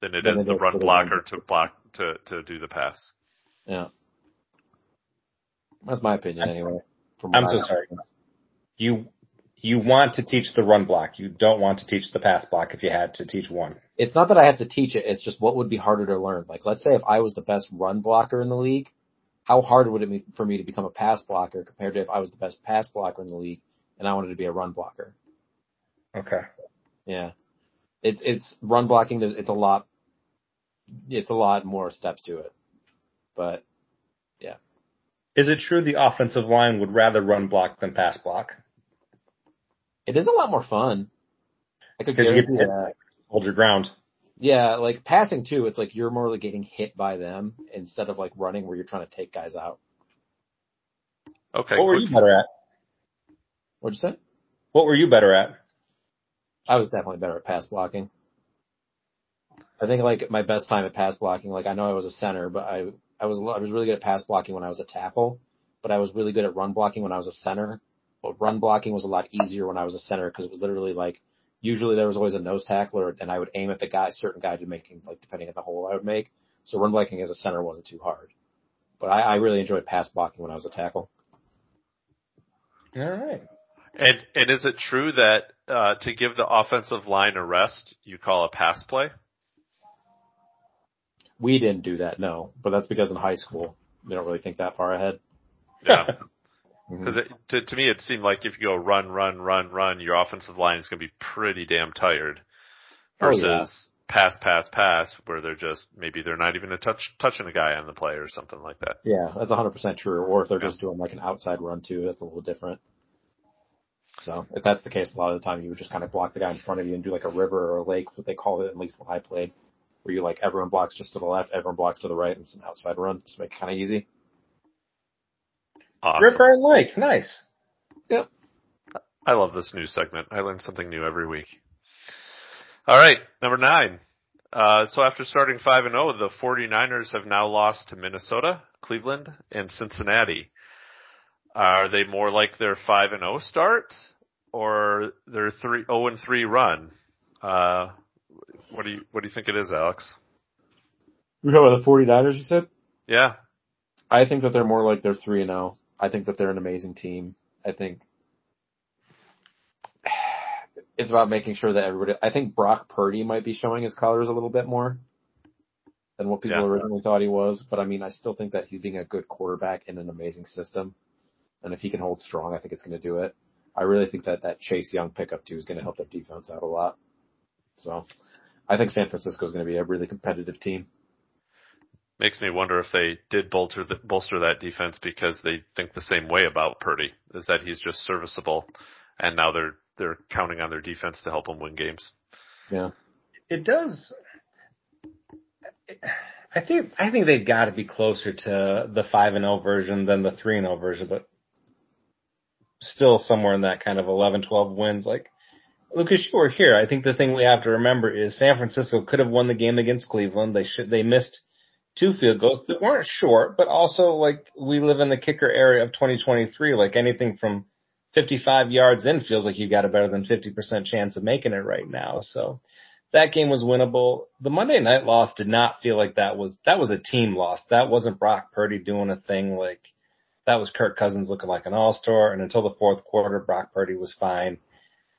than it Than is it the is run for the blocker run. to block to to do the pass. yeah, that's my opinion anyway. From I'm so know. sorry. You you want to teach the run block. You don't want to teach the pass block if you had to teach one. It's not that I have to teach it. It's just what would be harder to learn. Like, let's say if I was the best run blocker in the league, how hard would it be for me to become a pass blocker compared to if I was the best pass blocker in the league and I wanted to be a run blocker? Okay. Yeah. It's, it's run blocking. There's, it's a lot, it's a lot more steps to it, but yeah. Is it true the offensive line would rather run block than pass block? It is a lot more fun. I could Because you get to that. hold your ground. Yeah, like passing too, it's like you're more like getting hit by them instead of like running where you're trying to take guys out. Okay. what were you better at? What'd you say? What were you better at? I was definitely better at pass blocking. I think like my best time at pass blocking, like I know I was a center, but I I was I was really good at pass blocking when I was a tackle, but I was really good at run blocking when I was a center. But run blocking was a lot easier when I was a center because it was literally like usually there was always a nose tackler and I would aim at the guy certain guy to make him like depending on the hole I would make. So run blocking as a center wasn't too hard. But I, I really enjoyed pass blocking when I was a tackle. All right. And and is it true that uh, to give the offensive line a rest, you call a pass play? We didn't do that, no. But that's because in high school they don't really think that far ahead. Yeah. [laughs] Mm-hmm. Because to to me, it seemed like if you go run, run, run, run, your offensive line is going to be pretty damn tired. Oh, Versus yeah. pass, pass, pass, where they're just maybe they're not even a touch touching a guy on the play or something like that. Yeah, that's 100% true. Or if they're Yeah. just doing like an outside run too, that's a little different. So if that's the case, a lot of the time you would just kind of block the guy in front of you and do like a river or a lake, what they call it, at least when I played, where you like everyone blocks just to the left, everyone blocks to the right, and it's an outside run, just make it kind of easy. Awesome. Ripper and Lake. Nice. Yep. I love this new segment. I learn something new every week. All right, number nine. Uh, so after starting 5 and 0, the 49ers have now lost to Minnesota, Cleveland, and Cincinnati. Are they more like their 5 and 0 start or their 3 0 and 3 run? Uh, what do you what do you think it is, Alex? We You know the 49ers, you said? Yeah. I think that they're more like they're 3 and 0. I think that they're an amazing team. I think [sighs] it's about making sure that everybody, I think Brock Purdy might be showing his colors a little bit more than what people Yeah. originally thought he was. But I mean, I still think that he's being a good quarterback in an amazing system. And if he can hold strong, I think it's going to do it. I really think that that Chase Young pickup too is going to help their defense out a lot. So I think San Francisco is going to be a really competitive team. Makes me wonder if they did bolster the, bolster that defense because they think the same way about Purdy, is that he's just serviceable, and now they're they're counting on their defense to help them win games. Yeah. It does. I think I think they've got to be closer to the five and zero version than the three and zero version, but still somewhere in that kind of 11, 12 wins. Like Lucas, you were here. I think the thing we have to remember is San Francisco could have won the game against Cleveland. They should. They missed two field goals that weren't short, but also like we live in the kicker area of 2023. Like anything from 55 yards in feels like you got a better than 50% chance of making it right now. So that game was winnable. The Monday night loss did not feel like that was, that was a team loss. That wasn't Brock Purdy doing a thing like that was Kirk Cousins looking like an all-star. And until the fourth quarter, Brock Purdy was fine.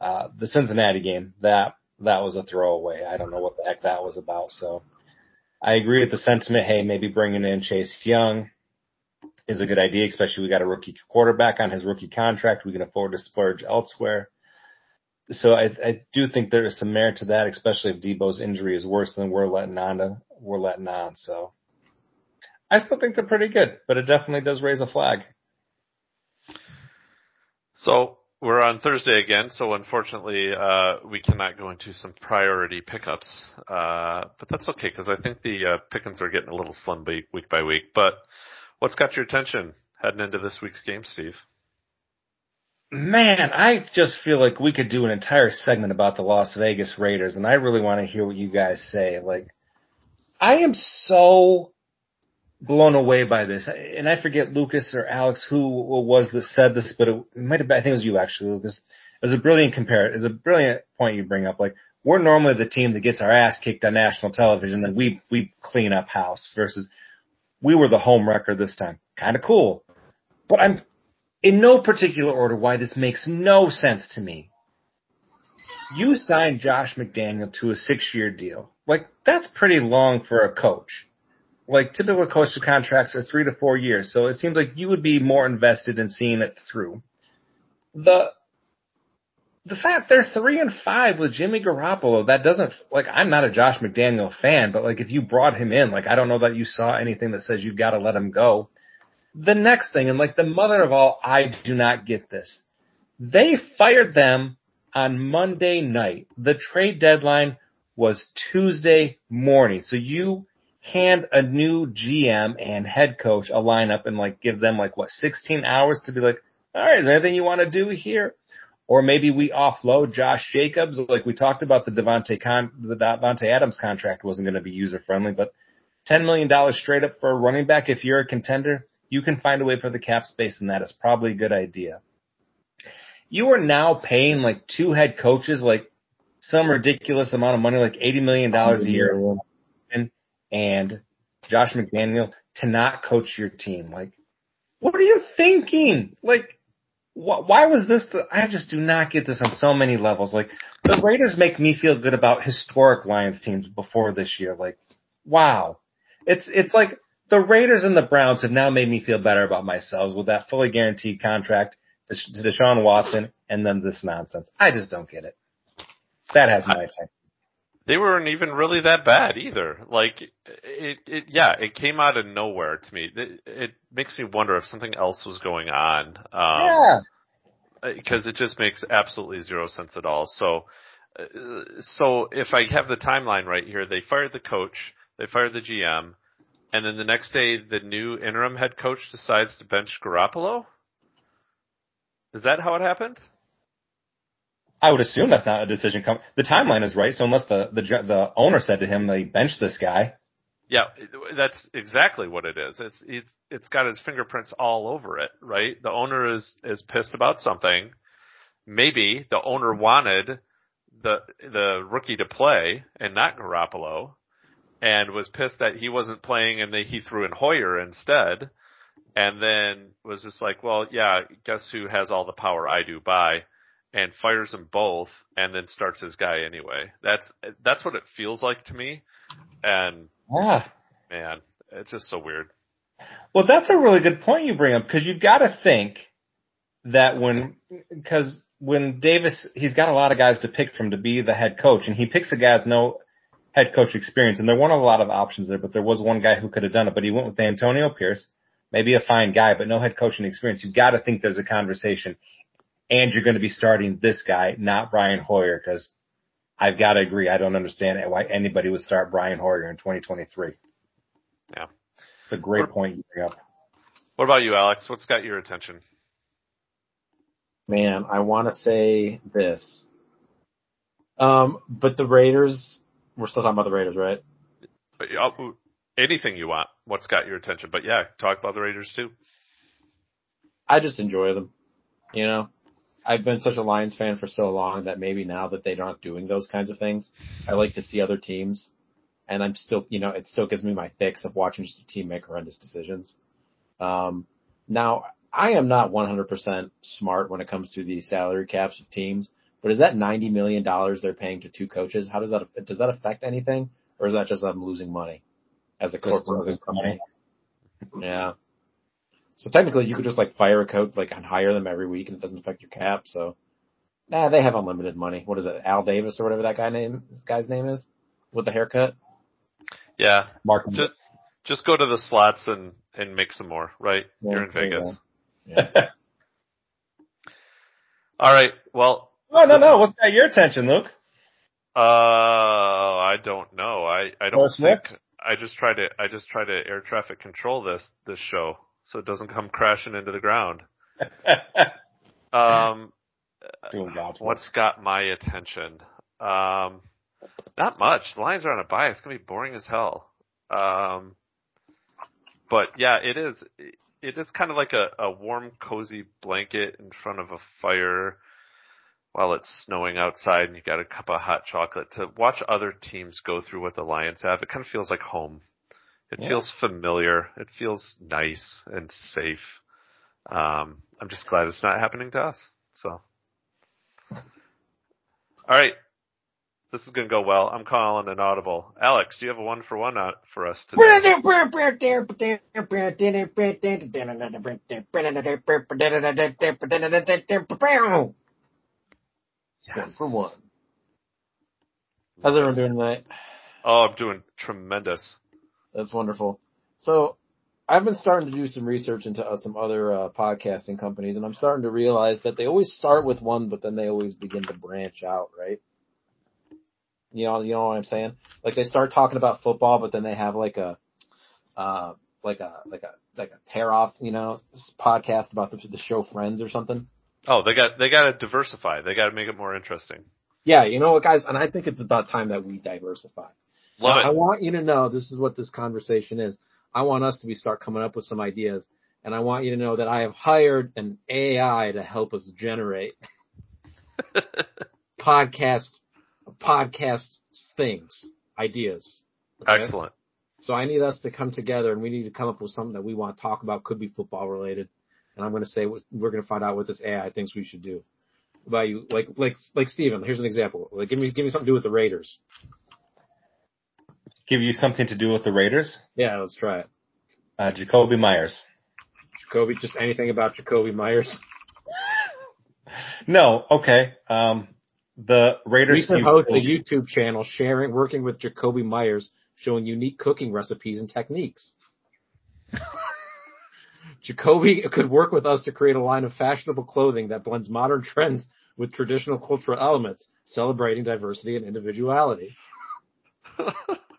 Uh, the Cincinnati game, that, that was a throwaway. I don't know what the heck that was about. So I agree with the sentiment. Hey, maybe bringing in Chase Young is a good idea, especially we got a rookie quarterback on his rookie contract. We can afford to splurge elsewhere. So I, I do think there is some merit to that, especially if Deebo's injury is worse than we're letting on to, we're letting on. So I still think they're pretty good, but it definitely does raise a flag. So we're on Thursday again, so unfortunately, uh, we cannot go into some priority pickups. Uh, but that's okay because I think the uh, pickings are getting a little slim week by week. But what's got your attention heading into this week's game, Steve? Man, I just feel like we could do an entire segment about the Las Vegas Raiders, and I really want to hear what you guys say. Like, I am so blown away by this. And I forget Lucas or Alex who was that said this, but it might have been, I think it was you actually, Lucas. It was a brilliant compare. It was a brilliant point you bring up. Like we're normally the team that gets our ass kicked on national television and we, we clean up house versus we were the home wrecker this time. Kind of cool. But I'm in no particular order why this makes no sense to me. You signed Josh McDaniel to a six year deal. Like that's pretty long for a coach like typical coach contracts are three to four years, so it seems like you would be more invested in seeing it through. The the fact they're three and five with Jimmy Garoppolo, that doesn't like I'm not a Josh McDaniel fan, but like if you brought him in, like I don't know that you saw anything that says you've got to let him go. The next thing, and like the mother of all, I do not get this. They fired them on Monday night. The trade deadline was Tuesday morning. So you hand a new GM and head coach a lineup and like give them like what 16 hours to be like, all right, is there anything you want to do here? Or maybe we offload Josh Jacobs, like we talked about the Davante con the Davante Adams contract wasn't going to be user friendly, but ten million dollars straight up for a running back if you're a contender, you can find a way for the cap space, and that is probably a good idea. You are now paying like two head coaches like some ridiculous amount of money, like eighty million dollars a year and Josh McDaniel to not coach your team. Like, what are you thinking? Like, wh- why was this? The, I just do not get this on so many levels. Like, the Raiders make me feel good about historic Lions teams before this year. Like, wow, it's it's like the Raiders and the Browns have now made me feel better about myself with that fully guaranteed contract to Deshaun Watson and then this nonsense. I just don't get it. That has my attention they weren't even really that bad either. Like it, it, yeah, it came out of nowhere to me. It, it makes me wonder if something else was going on. Um, yeah. Because it just makes absolutely zero sense at all. So, uh, so if I have the timeline right here, they fired the coach, they fired the GM, and then the next day the new interim head coach decides to bench Garoppolo. Is that how it happened? I would assume that's not a decision come. The timeline is right, so unless the the the owner said to him they bench this guy. Yeah, that's exactly what it is. It's it's it's got his fingerprints all over it, right? The owner is is pissed about something. Maybe the owner wanted the the rookie to play and not Garoppolo, and was pissed that he wasn't playing and they, he threw in Hoyer instead, and then was just like, well, yeah, guess who has all the power? I do. Bye and fires them both and then starts his guy anyway. That's that's what it feels like to me. And yeah. man, it's just so weird. Well, that's a really good point you bring up because you've got to think that when because when Davis he's got a lot of guys to pick from to be the head coach and he picks a guy with no head coach experience and there weren't a lot of options there, but there was one guy who could have done it, but he went with Antonio Pierce, maybe a fine guy, but no head coaching experience. You've got to think there's a conversation and you're going to be starting this guy, not Brian Hoyer, because I've got to agree. I don't understand why anybody would start Brian Hoyer in 2023. Yeah. It's a great what, point you bring up. What about you, Alex? What's got your attention? Man, I want to say this. Um, but the Raiders, we're still talking about the Raiders, right? Uh, anything you want. What's got your attention? But yeah, talk about the Raiders too. I just enjoy them. You know, I've been such a Lions fan for so long that maybe now that they're not doing those kinds of things, I like to see other teams. And I'm still, you know, it still gives me my fix of watching just a team make horrendous decisions. Um, now I am not 100% smart when it comes to the salary caps of teams, But is that ninety million dollars they're paying to two coaches? How does that does that affect anything, or is that just them losing money as a corporate company? Yeah. So technically, you could just like fire a coach, like and hire them every week, and it doesn't affect your cap. So, nah, they have unlimited money. What is it, Al Davis or whatever that guy name, this guy's name is, with the haircut? Yeah. Mark Just just go to the slots and and make some more. Right. Yeah, You're in there you Vegas. Yeah. [laughs] All right. Well, No, no no! What's got your attention, Luke? uh, I don't know. I I don't Will think. Smith? I just try to I just try to air traffic control this this show so it doesn't come crashing into the ground. [laughs] Um, Doing God's work. what's got my attention? Um, not much. The Lions are on a bye. It's gonna be boring as hell. Um, but yeah, it is. It is kind of like a, a warm, cozy blanket in front of a fire while it's snowing outside and you got a cup of hot chocolate to watch other teams go through what the Lions have. It kind of feels like home. It Yeah. feels familiar. It feels nice and safe. Um, I'm just glad it's not happening to us. So, all right, this is gonna go well. I'm calling an audible. Alex, do you have a one for one out for us today? Yes. For one. How's everyone doing tonight? Oh, I'm doing tremendous. That's wonderful. So I've been starting to do some research into uh, some other uh, podcasting companies, and I'm starting to realize that they always start with one, but then they always begin to branch out, right? You know, you know what I'm saying? Like they start talking about football, but then they have like a, uh, like a like a like a tear off, you know, podcast about the, the show Friends or something. Oh, they got they got to diversify. They got to make it more interesting. Yeah, you know what, guys? And I think it's about time that we diversify. Love Now, I want you to know this is what this conversation is. I want us to be start coming up with some ideas, and I want you to know that I have hired an AI to help us generate [laughs] podcast podcast things, ideas. okay? Excellent. So I need us to come together, and we need to come up with something that we want to talk about. Could be football related, and I'm going to say we're going to find out what this AI thinks we should do. About you, like like like Steven, here's an example. Like give me give me something to do with the Raiders. Give you something to do with the Raiders? Yeah, let's try it. Uh, Jakobi Meyers. Jakobi, just anything about Jakobi Meyers. No, okay. Um, the Raiders. We can host a YouTube channel sharing, working with Jakobi Meyers, showing unique cooking recipes and techniques. [laughs] Jakobi could work with us to create a line of fashionable clothing that blends modern trends with traditional cultural elements, celebrating diversity and individuality. [laughs]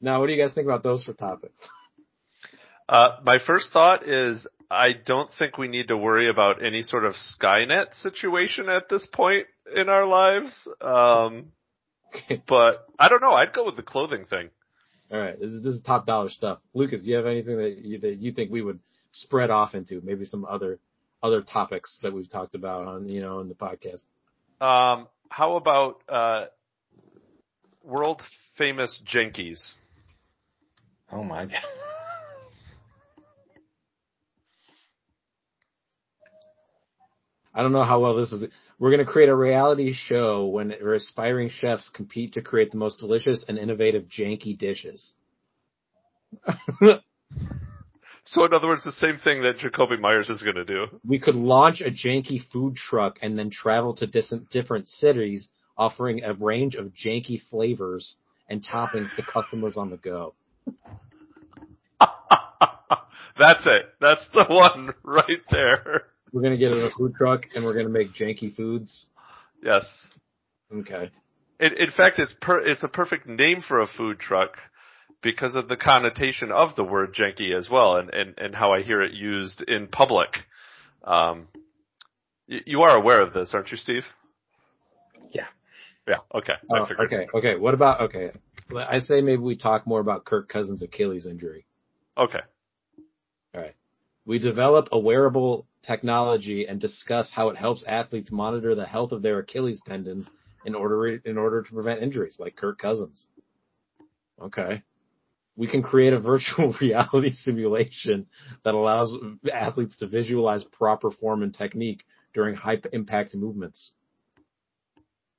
Now, what do you guys think about those for topics? Uh, my first thought is I don't think we need to worry about any sort of Skynet situation at this point in our lives. Um, but I don't know. I'd go with the clothing thing. All right, this is this is top dollar stuff. Lucas, do you have anything that you, that you think we would spread off into? Maybe some other other topics that we've talked about on you know in the podcast. Um, how about uh, world famous Jenkies? Oh my god. I don't know how well this is. We're going to create a reality show when where aspiring chefs compete to create the most delicious and innovative janky dishes. [laughs] So in other words, the same thing that Jakobi Meyers is going to do. we could launch a janky food truck and then travel to dis- different cities offering a range of janky flavors and toppings to customers on the go. [laughs] That's it. That's the one right there. We're going to get in a food truck and we're going to make janky foods. Yes. Okay. In, in fact, it's per, it's a perfect name for a food truck because of the connotation of the word janky as well, and and, and how I hear it used in public. Um, y- you are aware of this, aren't you, Steve? Yeah. Yeah. Okay. I Oh, figured. okay. Okay. What about, okay. I say maybe we talk more about Kirk Cousins' Achilles injury. Okay. All right. We develop a wearable technology and discuss how it helps athletes monitor the health of their Achilles tendons in order in order to prevent injuries, like Kirk Cousins. Okay. We can create a [laughs] virtual reality simulation that allows athletes to visualize proper form and technique during high impact movements.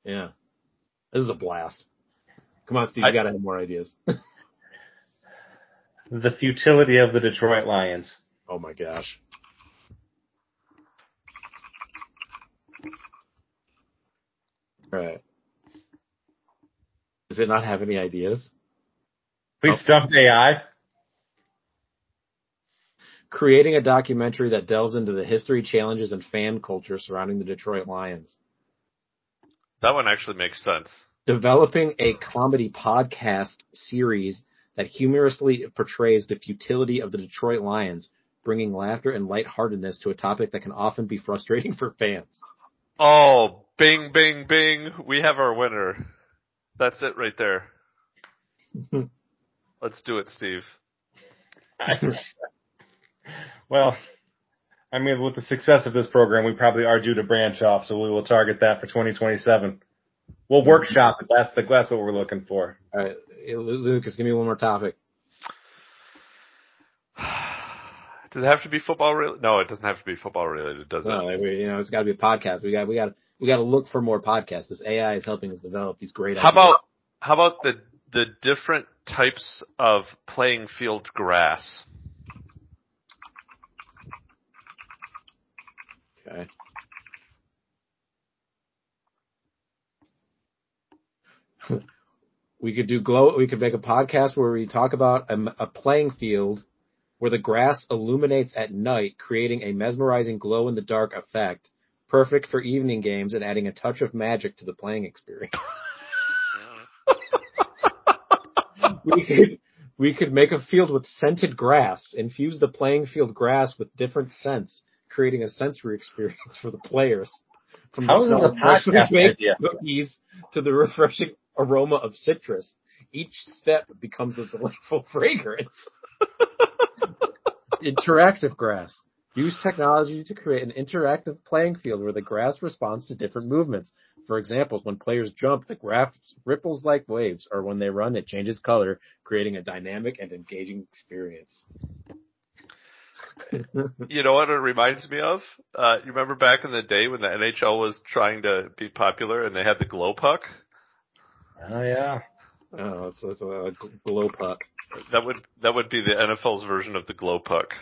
Yeah. This is a blast. Come on, Steve, you I- gotta have more ideas. [laughs] The futility of the Detroit Lions. oh my gosh. Right. Does it not have any ideas? We Nope. stumped AI. Creating a documentary that delves into the history, challenges, and fan culture surrounding the Detroit Lions. That one actually makes sense. Developing a comedy podcast series that humorously portrays the futility of the Detroit Lions, bringing laughter and lightheartedness to a topic that can often be frustrating for fans. Oh, bing, bing, bing. We have our winner. That's it right there. [laughs] Let's do it, Steve. [laughs] well, I mean, with the success of this program, we probably are due to branch off, so we will target that for 2027. We'll workshop it. That's the that's what we're looking for. All right, Lucas, give me one more topic. [sighs] Does it have to be football related? No, it doesn't have to be football related, does it? No, like you know, it's got to be a podcast. We got, we got, we got to look for more podcasts. This AI is helping us develop these great. How ideas. about how about the the different types of playing field grass? Okay. We could do glow. We could make a podcast where we talk about a, a playing field where the grass illuminates at night, creating a mesmerizing glow in the dark effect, perfect for evening games and adding a touch of magic to the playing experience. [laughs] we could we could make a field with scented grass, infuse the playing field grass with different scents, creating a sensory experience [laughs] for the players. From How the smell of freshly podcast baked idea? cookies to the refreshing aroma of citrus, each step becomes a delightful [laughs] fragrance. interactive grass. Use technology to create an interactive playing field where the grass responds to different movements. For example, when players jump, the grass ripples like waves, or when they run, it changes color, creating a dynamic and engaging experience. [laughs] You know what it reminds me of? Uh, you remember back in the day when the NHL was trying to be popular and they had the glow puck? Oh yeah. oh, it's, it's a glow puck. That would that would be the NFL's version of the glow puck.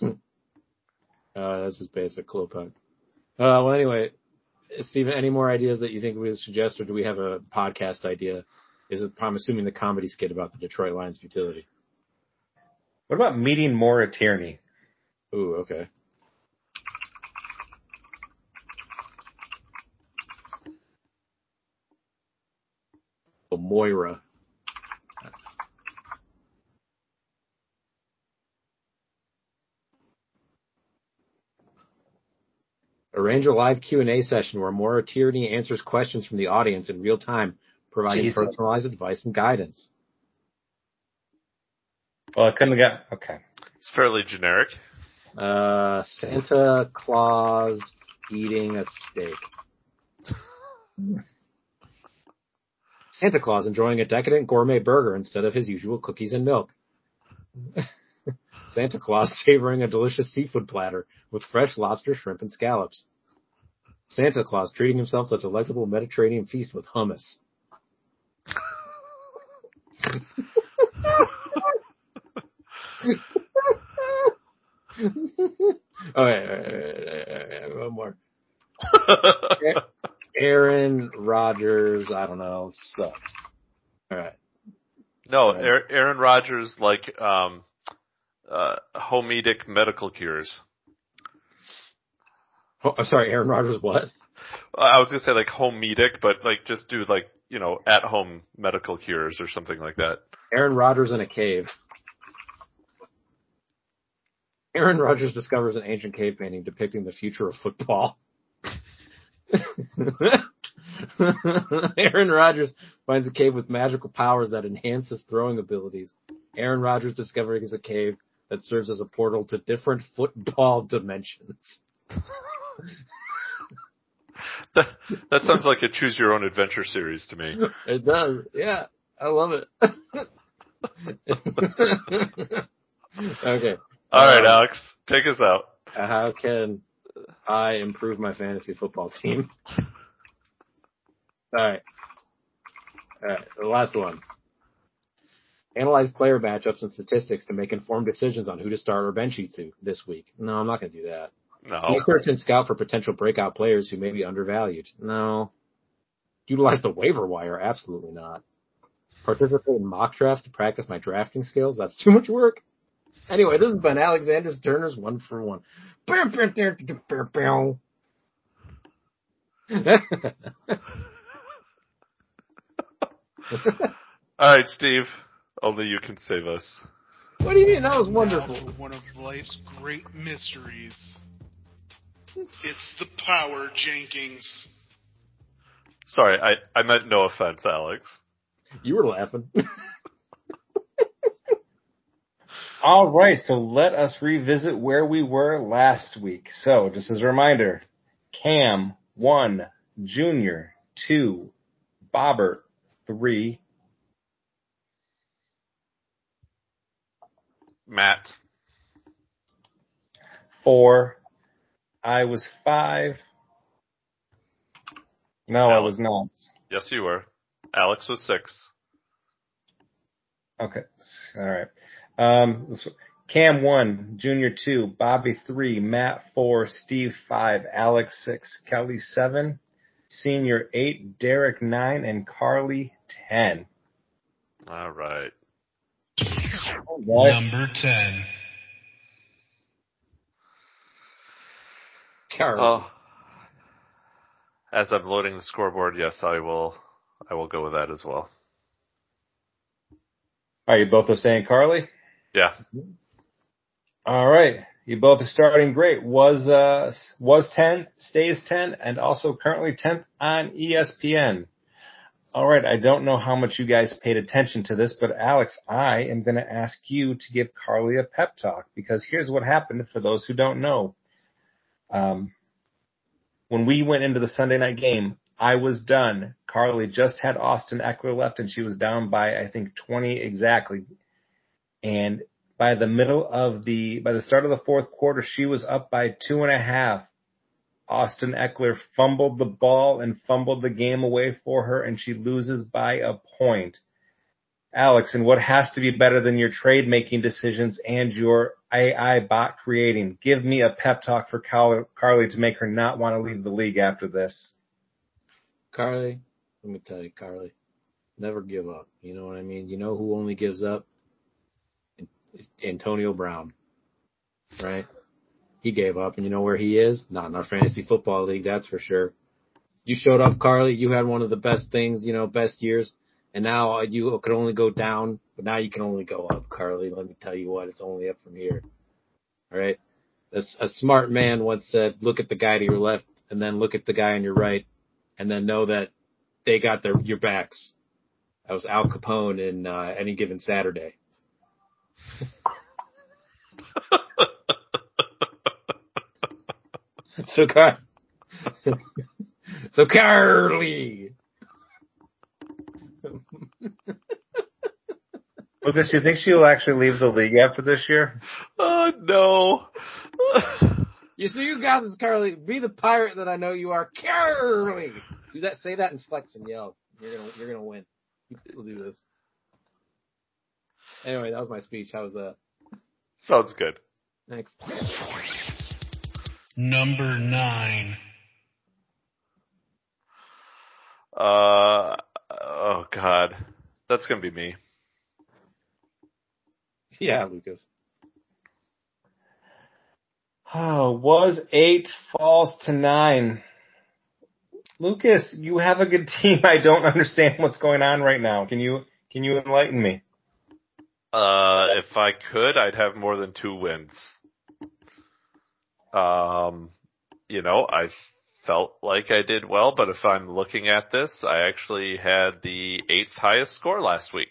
[laughs] Uh, this is basic glow puck. Uh, well, anyway, Stephen, any more ideas that you think we would suggest, or do we have a podcast idea? Is it, I'm assuming the comedy skit about the Detroit Lions futility. What about meeting Maura Tierney? Ooh, okay. Moira. Arrange a live Q&A session where Moira Tierney answers questions from the audience in real time, providing Jesus. personalized advice and guidance. Well, I couldn't get okay. It's fairly generic. Uh, Santa Claus eating a steak. [laughs] Santa Claus enjoying a decadent gourmet burger instead of his usual cookies and milk. [laughs] Santa Claus savoring a delicious seafood platter with fresh lobster, shrimp, and scallops. Santa Claus treating himself to a delectable Mediterranean feast with hummus. [laughs] [laughs] All right, all right, all right, all right, all right, one more. Aaron Rodgers, I don't know, sucks. All right. no, Right. Aaron Aaron Rodgers like um uh homedic medical cures. Oh, I'm sorry, Aaron Rodgers, what? I was gonna say like homedic, but like just do like, you know, at home medical cures or something like that. Aaron Rodgers in a cave. Aaron Rodgers discovers an ancient cave painting depicting the future of football. [laughs] Aaron Rodgers finds a cave with magical powers that enhance his throwing abilities. Aaron Rodgers discovers a cave that serves as a portal to different football [laughs] dimensions. [laughs] That, that sounds like a choose your own adventure series to me. It does. Yeah. I love it. okay. All right, Um, Alex, take us out. How can I improve my fantasy football team? [laughs] All right. All right. The last one. Analyze player matchups and statistics to make informed decisions on who to start or bench you to this week. No, I'm not going to do that. No. Research and scout for potential breakout players who may be undervalued. No. Utilize the waiver wire. Absolutely not. Participate in mock drafts to practice my drafting skills. That's too much work. Anyway, this has been Alexander Turner's one for one. [laughs] All right, Steve. Only you can save us. what do you mean? That was wonderful. for one of life's great mysteries. It's the Power Jenkins. Sorry, I, I meant no offense, Alex. You were laughing. [laughs] All right, so let us revisit where we were last week. So, just as a reminder, Cam one, Junior two, Bobbert three, Matt. four. I was five. No, I was not. Yes, you were. Alex was six. Okay, all right. Um, Cam one, Junior two, Bobby three, Matt four, Steve five, Alex six, Kelly seven, Senior eight, Derek nine, and Carly ten. All right. Number 10. Carl. Oh. As I'm loading the scoreboard, yes, I will. I will go with that as well. Are you both are saying Carly? Yeah. All right. You both are starting great. Was uh was ten, stays ten, and also currently tenth on ESPN. All right. I don't know how much you guys paid attention to this, but Alex, I am going to ask you to give Carly a pep talk because here's what happened for those who don't know. Um, when we went into the Sunday night game, I was done. Carly just had Austin Ekeler left, and she was down by I think 20 exactly. And by the middle of the, by the start of the fourth quarter, she was up by two and a half. Austin Ekeler fumbled the ball and fumbled the game away for her and she loses by a point. Alex, and what has to be better than your trade making decisions and your AI bot creating? Give me a pep talk for Carly, to make her not want to leave the league after this. Carly, let me tell you, Carly, never give up. You know what I mean? You know who only gives up? Antonio Brown, right? He gave up, and you know where he is? Not in our fantasy football league, that's for sure. You showed up, Carly. You had one of the best things, you know, best years, and now you could only go down, but now you can only go up, Carly. Let me tell you what, it's only up from here. All right. A, a smart man once said, "Look at the guy to your left, and then look at the guy on your right, and then know that they got their your backs." That was Al Capone in uh, any given Saturday. [laughs] So Car, [laughs] so Carly. Lucas, do you think she'll actually leave the league after this year? Oh no. You see, you got this, Carly. Be the pirate that I know you are, Carly. Do that. Say that and flex and yell. You're gonna, you're gonna win. You can still do this. Anyway, that was my speech. How was that? Sounds good. Next. Number 9. Uh oh god. That's gonna be me. Yeah, Lucas. Oh, was eight falls to nine. Lucas, you have a good [laughs] team. I don't understand what's going on right now. Can you can you enlighten me? Uh if I could, I'd have more than two wins. Um you know, I felt like I did well, but if I'm looking at this, I actually had the eighth highest score last week.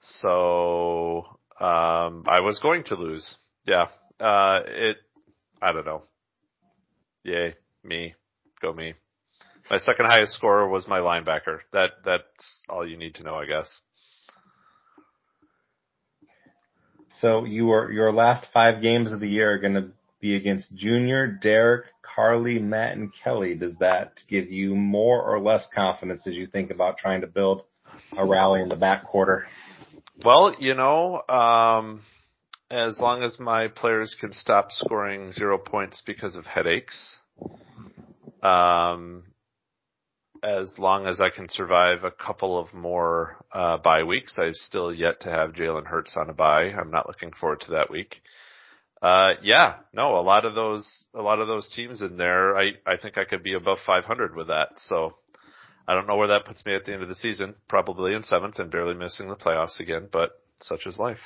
So um I was going to lose. Yeah. Uh it I don't know. Yay, me. Go me. My second highest scorer was my linebacker. That that's all you need to know, I guess. So you are your last five games of the year are going to be against Junior, Derek, Carly, Matt, and Kelly. Does that give you more or less confidence as you think about trying to build a rally in the back quarter? Well, you know, um, as long as my players can stop scoring zero points because of headaches, um, as long as I can survive a couple of more uh, bye weeks, I've still yet to have Jalen Hurts on a bye. I'm not looking forward to that week. Uh, yeah, no, a lot of those, a lot of those teams in there, I, I think I could be above 500 with that. So I don't know where that puts me at the end of the season. Probably in seventh and barely missing the playoffs again, but such is life.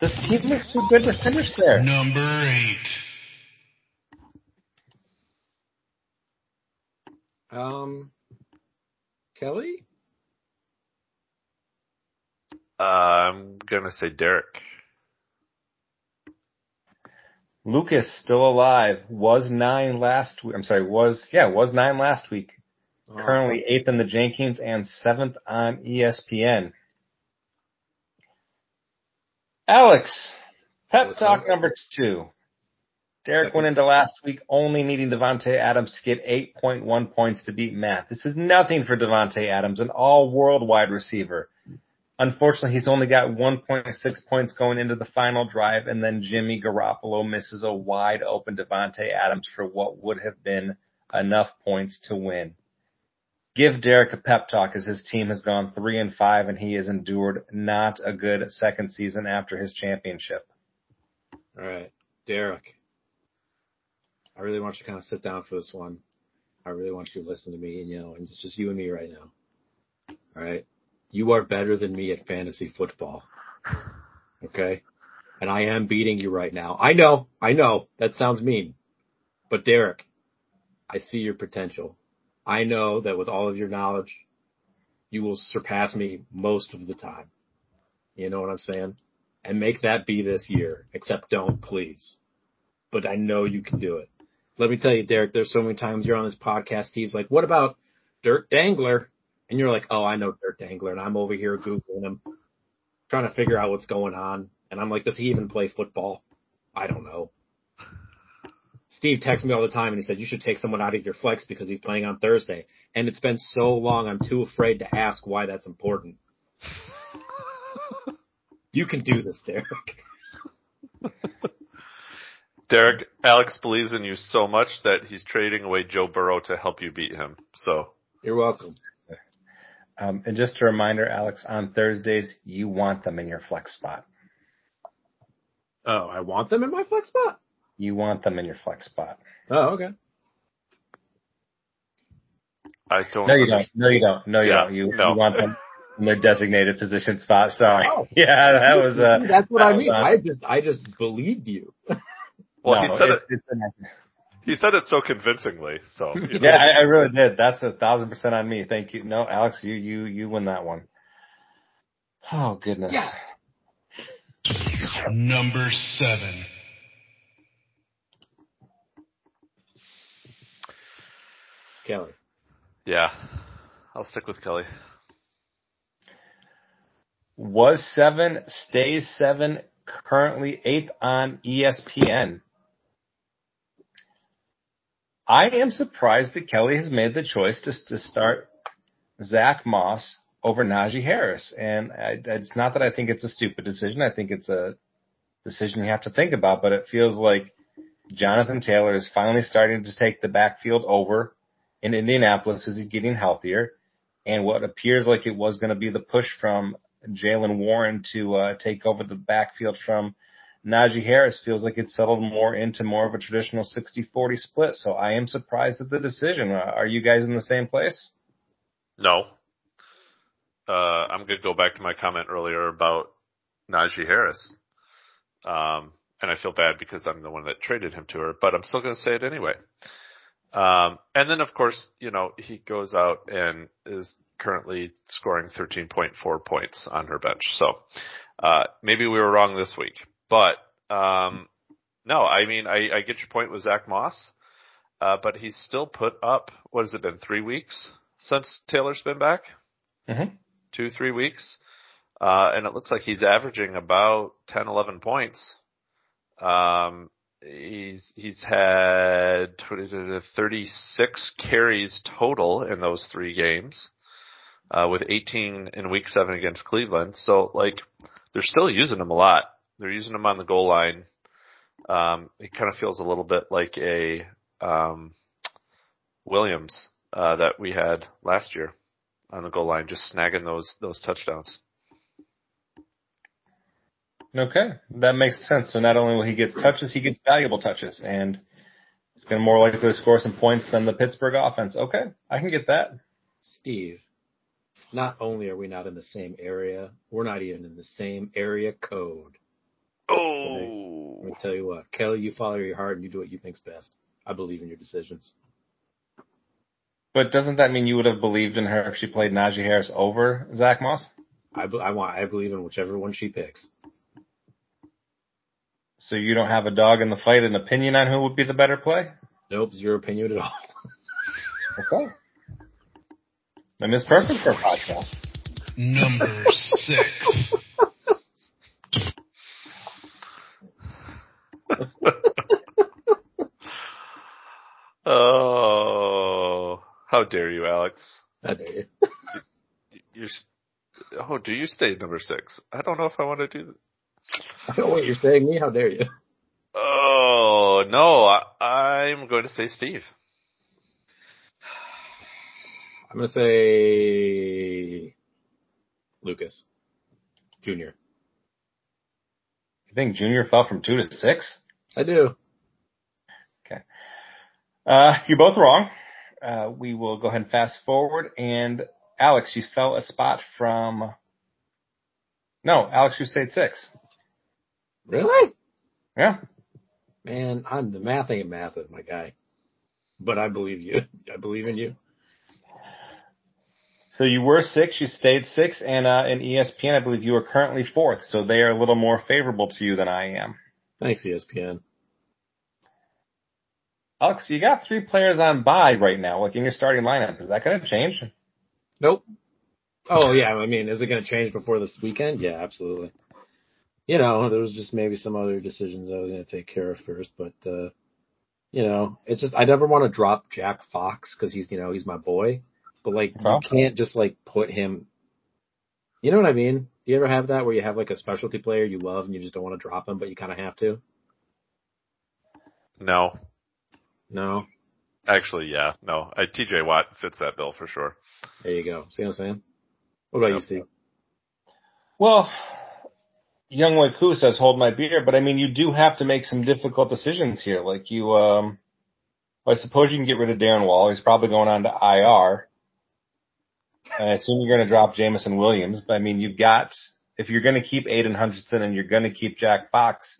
This team looks too good to finish there. Number eight. Um, Kelly? Uh, I'm gonna say Derek. Lucas still alive. Was nine last week. I'm sorry. Was yeah. Was nine last week. Oh, Currently eighth in the Jenkins and seventh on ESPN. Alex, pep talk number two. Derek went into last week only needing Davante Adams to get 8.1 points to beat Matt. This is nothing for Davante Adams, an all-world wide receiver. Unfortunately, he's only got 1.6 points going into the final drive, and then Jimmy Garoppolo misses a wide open Davante Adams for what would have been enough points to win. Give Derek a pep talk as his team has gone three and five, and he has endured not a good second season after his championship. All right, Derek. I really want you to kind of sit down for this one. I really want you to listen to me, and you know, and it's just you and me right now. All right, you are better than me at fantasy football. Okay, and I am beating you right now. I know, I know that sounds mean, but Derek, I see your potential. I know that with all of your knowledge, you will surpass me most of the time. You know what I'm saying? And make that be this year, except don't please. But I know you can do it. Let me tell you, Derek, there's so many times you're on this podcast, Steve's like, what about Dirt Dangler? And you're like, oh, I know Dirt Dangler. And I'm over here Googling him, trying to figure out what's going on. And I'm like, does he even play football? I don't know. Steve texts me all the time and he said, you should take someone out of your flex because he's playing on Thursday. And it's been so long, I'm too afraid to ask why that's important. you can do this, Derek. [laughs] Derek, Alex believes in you so much that he's trading away Joe Burrow to help you beat him. So You're welcome. Um, and just a reminder, Alex, on Thursdays, you want them in your flex spot. Oh, I want them in my flex spot? You want them in your flex spot. Oh, okay. I don't. No, you don't. No, you don't. No, you Yeah, don't. You, no. you want them in their designated position spot. Sorry. Oh. [laughs] Yeah, that was, uh, That's what that I was mean. I just, I just believed you. [laughs] Well, no, he said it. it's, it's an- He said it so convincingly. So you [laughs] know. yeah, I, I really did. That's a thousand percent on me. Thank you. No, Alex, you, you, you win that one. Oh goodness. Yeah. Number seven. Kelly. yeah, I'll stick with Kelly. Was seven, stays seven, currently eighth on ESPN. I am surprised that Kelly has made the choice to, to start Zack Moss over Najee Harris. And I, it's not that I think it's a stupid decision. I think it's a decision you have to think about, but it feels like Jonathan Taylor is finally starting to take the backfield over in Indianapolis as he's getting healthier. And what appears like it was going to be the push from Jaylen Warren to uh, take over the backfield from Najee Harris feels like it's settled more into more of a traditional 60-40 split. So I am surprised at the decision. Uh, Are you guys in the same place? No. Uh, I'm going to go back to my comment earlier about Najee Harris. Um, and I feel bad because I'm the one that traded him to her, but I'm still going to say it anyway. Um, and then of course, you know, he goes out and is currently scoring 13.4 points on her bench. So, uh, maybe we were wrong this week, but, um, no, I mean, I, I get your point with Zack Moss, uh, but he's still put up, what has it been, three weeks since Taylor's been back? Mm-hmm. two, three weeks. Uh, and it looks like he's averaging about 10, 11 points. Um, he's, he's had 36 carries total in those three games, uh, with 18 in week seven against Cleveland. So like, they're still using him a lot. They're using him on the goal line. Um, he kind of feels a little bit like a, um, Williams, uh, that we had last year on the goal line, just snagging those, those touchdowns. Okay, that makes sense. So not only will he get touches, he gets valuable touches, and it's going to more likely to score some points than the Pittsburgh offense. Okay, I can get that. Steve, not only are we not in the same area, we're not even in the same area code. Oh, Let me tell you what, Kelly, you follow your heart and you do what you think's best. I believe in your decisions. But doesn't that mean you would have believed in her if she played Najee Harris over Zack Moss? I, be- I want, I believe in whichever one she picks. So you don't have a dog in the fight, an opinion on who would be the better play? Nope, zero opinion at all. Okay. And it's perfect for a podcast. Number six. oh, how dare you, Alex? I dare you. [laughs] You, oh, do you stay number six? I don't know if I want to do. Oh, wait, you're saying me? How dare you? Oh no, I, I'm going to say Steve. [sighs] I'm gonna say Lucas Junior. You think Junior fell from two to six? I do. Okay. Uh, you're both wrong. Uh, we will go ahead and fast forward. And Alex, you fell a spot from. No, Alex, you stayed six. Really? Yeah. Man, I'm the math ain't math, of my guy. But I believe you. [laughs] I believe in you. So you were six, you stayed six, and uh, in ESPN, I believe you are currently fourth. So they are a little more favorable to you than I am. Thanks, ESPN. Alex, you got three players on bye right now, like in your starting lineup. Is that going to change? Nope. Oh yeah, I mean, is it going to change before this weekend? Yeah, absolutely. You know, there was just maybe some other decisions I was going to take care of first, but uh, you know, it's just I never want to drop Jack Fox because he's you know he's my boy, but like Well. you can't just like put him. You know what I mean? Do you ever have that where you have like a specialty player you love and you just don't want to drop him, but you kind of have to? No, No. actually, yeah, no. I, T.J. Watt fits that bill for sure. There you go. See what I'm saying? What about you, Steve? Well, Young Wei says hold my beer, but I mean, you do have to make some difficult decisions here. Like you, um, I suppose you can get rid of Darren Wall. He's probably going on to IR. And I assume you're going to drop Jameson Williams, but I mean, you've got, if you're going to keep Aidan Hutchinson and you're going to keep Jack Fox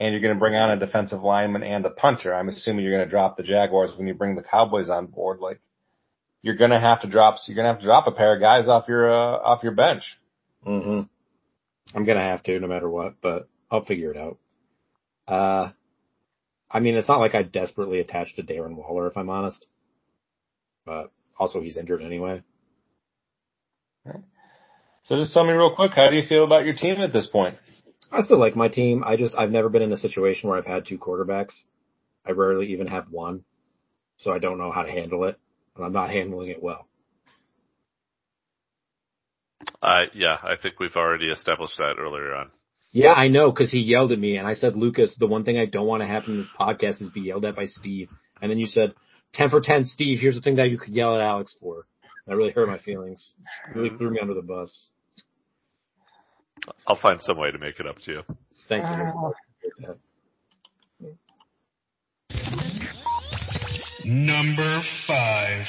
and you're going to bring on a defensive lineman and a punter, I'm assuming you're going to drop the Jaguars when you bring the Cowboys on board. Like you're going to have to drop, you're going to have to drop a pair of guys off your, uh, off your bench. Mm-hmm. I'm gonna have to, no matter what, but I'll figure it out. Uh, I mean, it's not like I desperately attached to Darren Waller, if I'm honest. But also, he's injured anyway. So just tell me real quick, how do you feel about your team at this point? I still like my team. I just I've never been in a situation where I've had two quarterbacks. I rarely even have one, so I don't know how to handle it, and I'm not handling it well. I yeah, I think we've already established that earlier on. Yeah, I know, because he yelled at me, and I said, Lucas, the one thing I don't want to happen in this podcast is be yelled at by Steve. And then you said, 10 for 10, Steve, here's the thing that you could yell at Alex for. That really hurt my feelings. Really mm-hmm. threw me under the bus. I'll find some way to make it up to you. Thank you. Number five.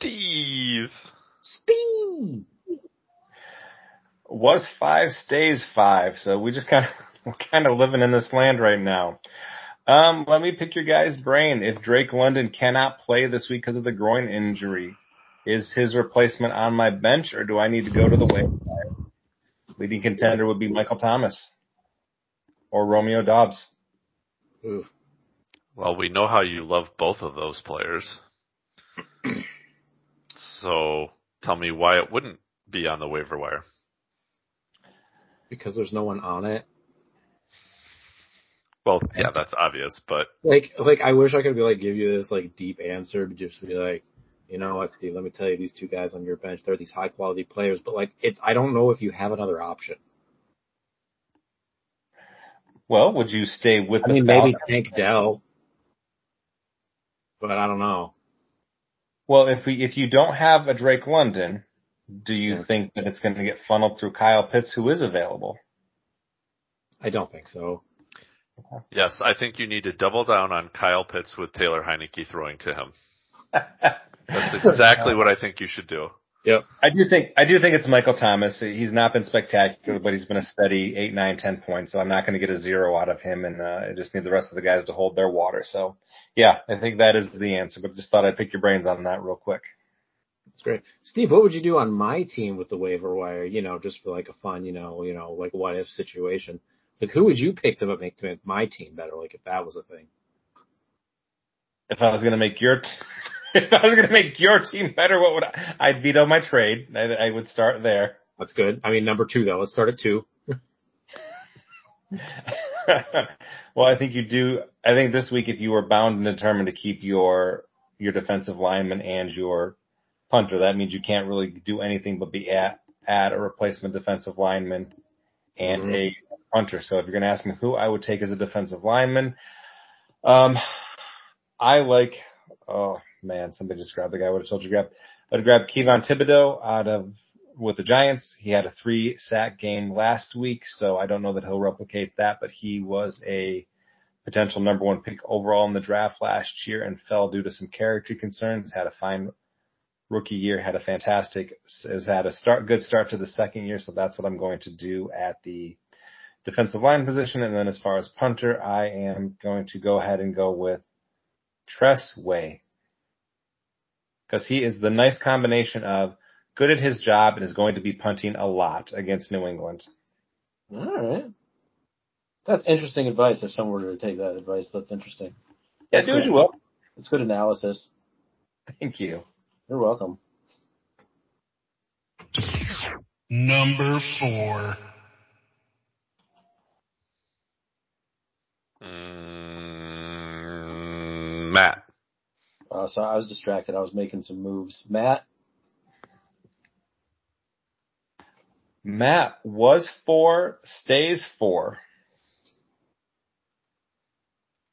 Steve. Steve! Was five stays five, so we just kind of [laughs] we're kind of living in this land right now. Um, let me pick your guy's brain. If Drake London cannot play this week because of the groin injury, is his replacement on my bench, or do I need to go to the waiver wire? Leading contender would be Michael Thomas or Romeo Doubs. Oof. Well, we know how you love both of those players. So tell me why it wouldn't be on the waiver wire. Because there's no one on it. Well, yeah, that's obvious, but Like, like I wish I could be like give you this like deep answer to just be like, you know what, Steve? Let me tell you, these two guys on your bench, they're these high quality players, but like, it's I don't know if you have another option. Well, would you stay with I the mean, maybe Falcons? Tank Dell, but I don't know. Well, if we if you don't have a Drake London, do you Yeah. think that it's going to get funneled through Kyle Pitts, who is available? I don't think so. yes, I think you need to double down on Kyle Pitts with Taylor Heinicke throwing to him. [laughs] That's exactly [laughs] what I think you should do. Yep. I do think I do think it's Michael Thomas. He's not been spectacular, but he's been a steady eight, nine, ten points. So I'm not going to get a zero out of him, and uh, I just need the rest of the guys to hold their water. So, yeah, I think that is the answer. But just thought I'd pick your brains on that real quick. That's great. Steve, what would you do on my team with the waiver wire? You know, just for like a fun, you know, you know, like what if situation. Like who would you pick to make to make my team better? Like if that was a thing. If I was going to make your t- [laughs] if I was going to make your team better, what would I? I'd veto my trade. I, I would start there. That's good. I mean, number two though. Let's start at two. [laughs] well, I think you do. I think this week, if you were bound and determined to keep your your defensive lineman and your punter, that means you can't really do anything but be at add a replacement defensive lineman and Mhm. a punter. So if you're going to ask me who I would take as a defensive lineman, um, I like. Oh man, somebody just grabbed the guy. I would have told you to grab. I'd grab Kayvon Thibodeaux out of with the Giants. He had a three sack game last week, so I don't know that he'll replicate that, but he was a potential number one pick overall in the draft last year and fell due to some character concerns. Had a fine rookie year, had a fantastic, has had a start, good start to the second year, so that's what I'm going to do at the defensive line position. And then as far as punter, I am going to go ahead and go with Tress Way. Because he is the nice combination of good at his job and is going to be punting a lot against New England. All right. That's interesting advice. If someone were to take that advice, that's interesting. Yeah, That's do as you will. It's good analysis. Thank you. You're welcome. Number four. Mm, Matt. Uh, so I was distracted. I was making some moves. Matt, Matt was four, stays four.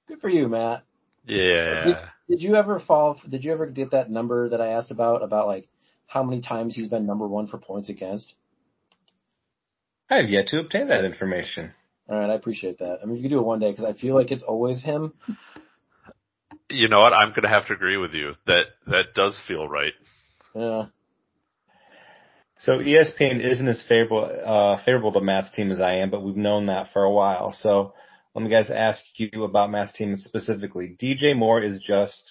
good for you, Matt. Yeah. Did you ever fall? Did you ever get that number that I asked about about like how many times he's been number one for points against? I have yet to obtain that information. All right, I appreciate that. I mean, if you could do it one day, because I feel like it's always him. You know what? I'm going to have to agree with you. That that does feel right. Yeah. So ESPN isn't as favorable uh, favorable to Matt's team as I am, but we've known that for a while. So let me guys ask you about Matt's team specifically. DJ Moore is just.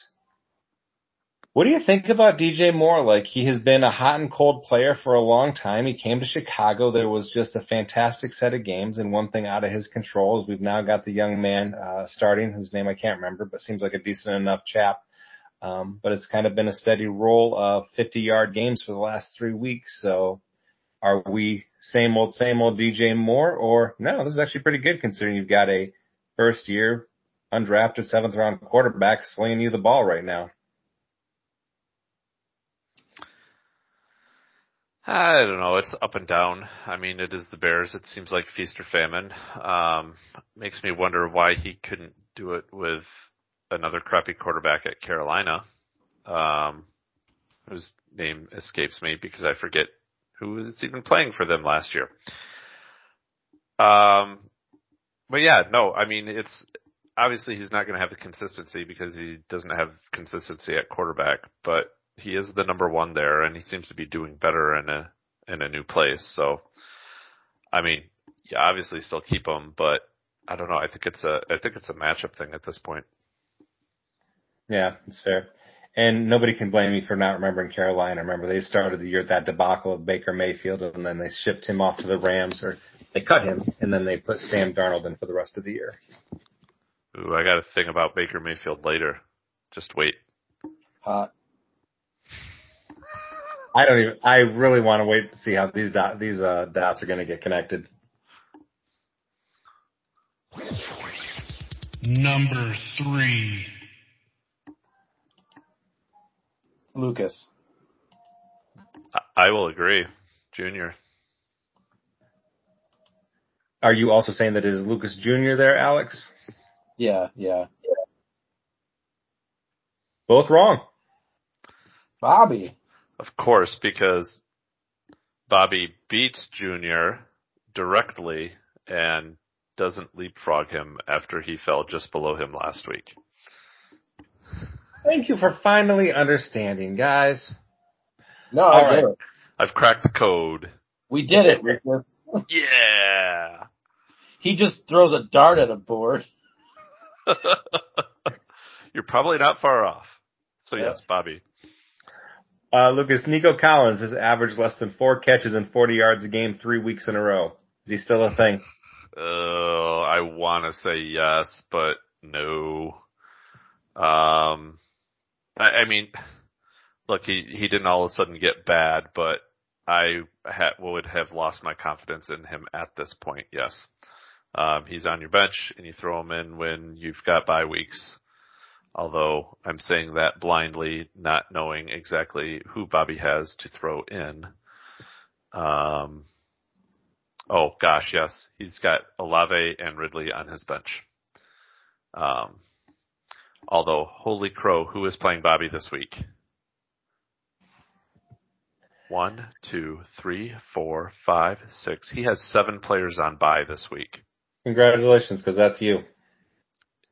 What do you think about DJ Moore? Like he has been a hot and cold player for a long time. He came to Chicago. There was just a fantastic set of games, and one thing out of his control is we've now got the young man uh, starting, whose name I can't remember, but seems like a decent enough chap. Um, but it's kind of been a steady roll of 50 yard games for the last three weeks. So are we same old, same old DJ Moore or no, this is actually pretty good considering you've got a first year undrafted seventh round quarterback slinging you the ball right now. I don't know. It's up and down. I mean, it is the Bears. It seems like feast or famine. Um, makes me wonder why he couldn't do it with another crappy quarterback at Carolina, um, whose name escapes me because I forget who was even playing for them last year. Um, but yeah, no, I mean, it's obviously he's not going to have the consistency because he doesn't have consistency at quarterback, but he is the number one there and he seems to be doing better in a, in a new place. So, I mean, yeah, obviously still keep him, but I don't know. I think it's a, I think it's a matchup thing at this point. Yeah, it's fair. And nobody can blame me for not remembering Carolina. Remember, they started the year at that debacle of Baker Mayfield, and then they shipped him off to the Rams, or they cut him, and then they put Sam Darnold in for the rest of the year. Ooh, I got a thing about Baker Mayfield later. Just wait. Hot. I don't even. I really want to wait to see how these dot, these uh, dots are going to get connected. Number three. Lucas. I- I will agree. Junior. Are you also saying that it is Lucas Jr. there, Alex? Yeah, yeah. Both wrong. Bobby. Of course, because Bobby beats Junior directly and doesn't leapfrog him after he fell just below him last week. Thank you for finally understanding, guys. No, All I right. get it. I've cracked the code. We did it, Lucas. [laughs] Yeah. He just throws a dart at a board. [laughs] You're probably not far off. So Yeah. yes, Bobby. Uh, Lucas, Nico Collins has averaged less than four catches and 40 yards a game three weeks in a row. Is he still a thing? Oh, I want to say yes, but no. Um, I, I mean, look, he he didn't all of a sudden get bad, but I ha- would have lost my confidence in him at this point. Yes, um, he's on your bench, and you throw him in when you've got bye weeks. Although I'm saying that blindly, not knowing exactly who Bobby has to throw in. Um, Oh gosh, yes. He's got Olave and Ridley on his bench. Um, although, holy crow, who is playing Bobby this week? One, two, three, four, five, six. He has seven players on bye this week. Congratulations, because that's you.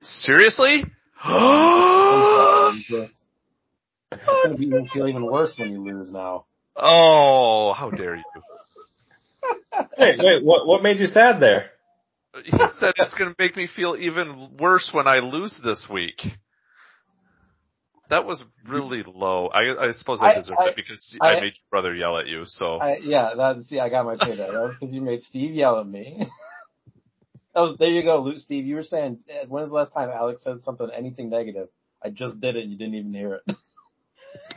Seriously? Lucas. It's gonna be, even feel even worse when you lose now. oh, how dare you. Wait, wait, what, what made you sad there? He said it's going to make me feel even worse when I lose this week. That was really low. I, I suppose I I- I- it because I, I- made your brother yell at you. So I, yeah, that's yeah. I got my payback. That was because you made Steve yell at me. [laughs] that was there. You go, Luke. Steve. You were saying when was the last time Alex said something, anything negative? I just did it. and You didn't even hear it.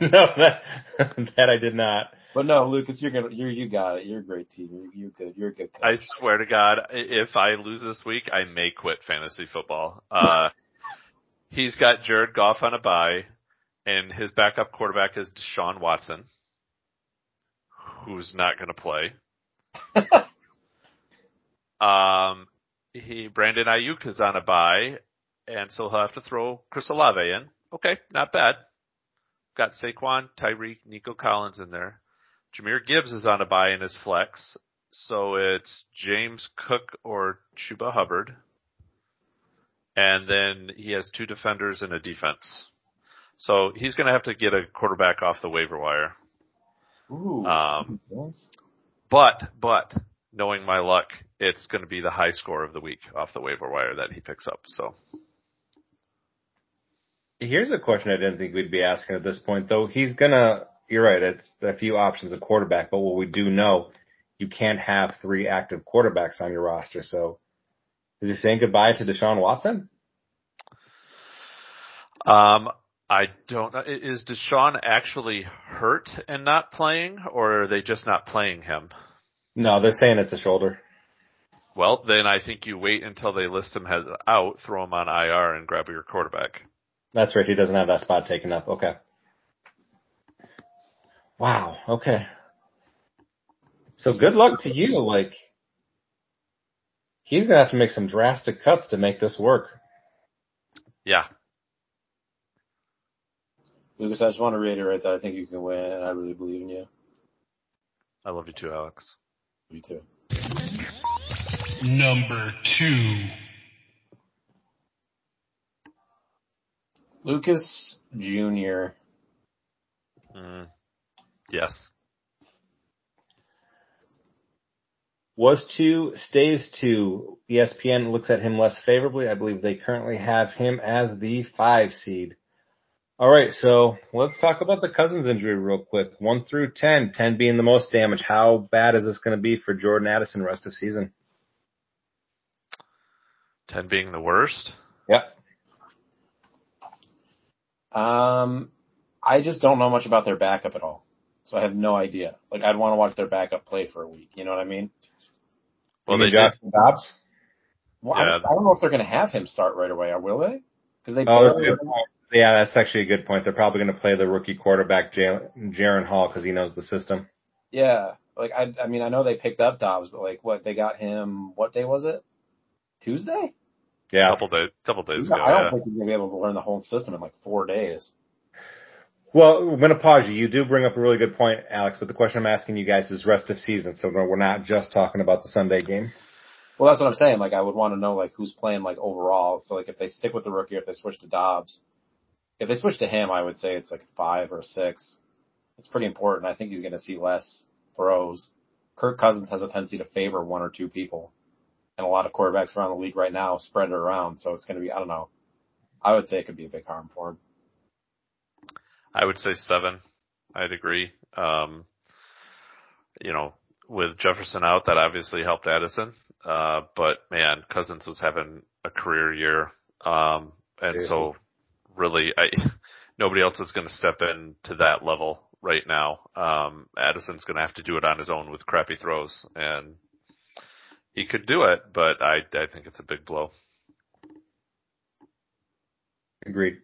[laughs] no, that, [laughs] that I did not. But no, Lucas, you're gonna, you're, you got it. You're a great team. You're, you're good. You're a good coach. I swear to God, if I lose this week, I may quit fantasy football. Uh, [laughs] he's got Jared Goff on a bye, and his backup quarterback is Deshaun Watson, who's not going to play. Um, he Brandon Aiyuk is on a bye, and so he'll have to throw Chris Olave in. Okay, not bad. Got Saquon, Tyreek, Nico Collins in there. Jahmyr Gibbs is on a bye in his flex, so it's James Cook or Chuba Hubbard. And then he has two defenders and a defense. So he's going to have to get a quarterback off the waiver wire. Ooh. Um, but, but, knowing my luck, it's going to be the high score of the week off the waiver wire that he picks up. So, Here's a question I didn't think we'd be asking at this point, though. He's gonna, you're right, it's a few options of quarterback, but what we do know, you can't have three active quarterbacks on your roster. So is he saying goodbye to Deshaun Watson? um, I don't know. Is Deshaun actually hurt and not playing, or are they just not playing him? No, they're saying it's a shoulder. Well, then I think you wait until they list him as out, throw him on IR, and grab your quarterback. That's right. He doesn't have that spot taken up. Okay. Wow. Okay. So good luck to you. Like, he's gonna have to make some drastic cuts to make this work. Yeah, Lucas, I just want to reiterate that I think you can win, and I really believe in you. I love you too, Alex. You too. Number two. Lucas Jr. Mm. Yes. Was two, stays two. ESPN looks at him less favorably. I believe they currently have him as the five seed. All right, so let's talk about the Cousins injury real quick. One through ten, ten being the most damage. How bad is this going to be for Jordan Addison rest of season? Ten being the worst. Yep. Um, I just don't know much about their backup at all. so I have no idea. Like I'd want to watch their backup play for a week. You know what I mean? Well, you they mean did. Justin Dobbs? Well, I, Yeah. don't, I don't know if they're going to have him start right away, or will they? Because they. Oh, that's good point. Yeah, that's actually a good point. They're probably going to play the rookie quarterback, Jalen- Jaren Hall, because he knows the system. Yeah, like I, I mean, I know they picked up Dobbs, but like, what they got him? What day was it? Tuesday. Yeah. couple days, couple days ago. I don't Yeah. think he's gonna be able to learn the whole system in like four days. Well, I'm going to pause you. You do bring up a really good point, Alex, but the question I'm asking you guys is rest of season, so we're not just talking about the Sunday game. Well, that's what I'm saying. Like, I would want to know like who's playing like overall. So like, if they stick with the rookie, or if they switch to Dobbs, if they switch to him, I would say it's like five or six. It's pretty important. I think he's going to see less throws. Kirk Cousins has a tendency to favor one or two people, and a lot of quarterbacks around the league right now spread it around. So it's going to be I don't know. I would say it could be a big harm for him. I would say seven. I'd agree. Um, you know, with Jefferson out, that obviously helped Addison. Uh, but man, Cousins was having a career year. Um, and so really, I, [laughs] nobody else is going to step in to that level right now. Um, Addison's going to have to do it on his own with crappy throws and he could do it, but I, I think it's a big blow. Agreed.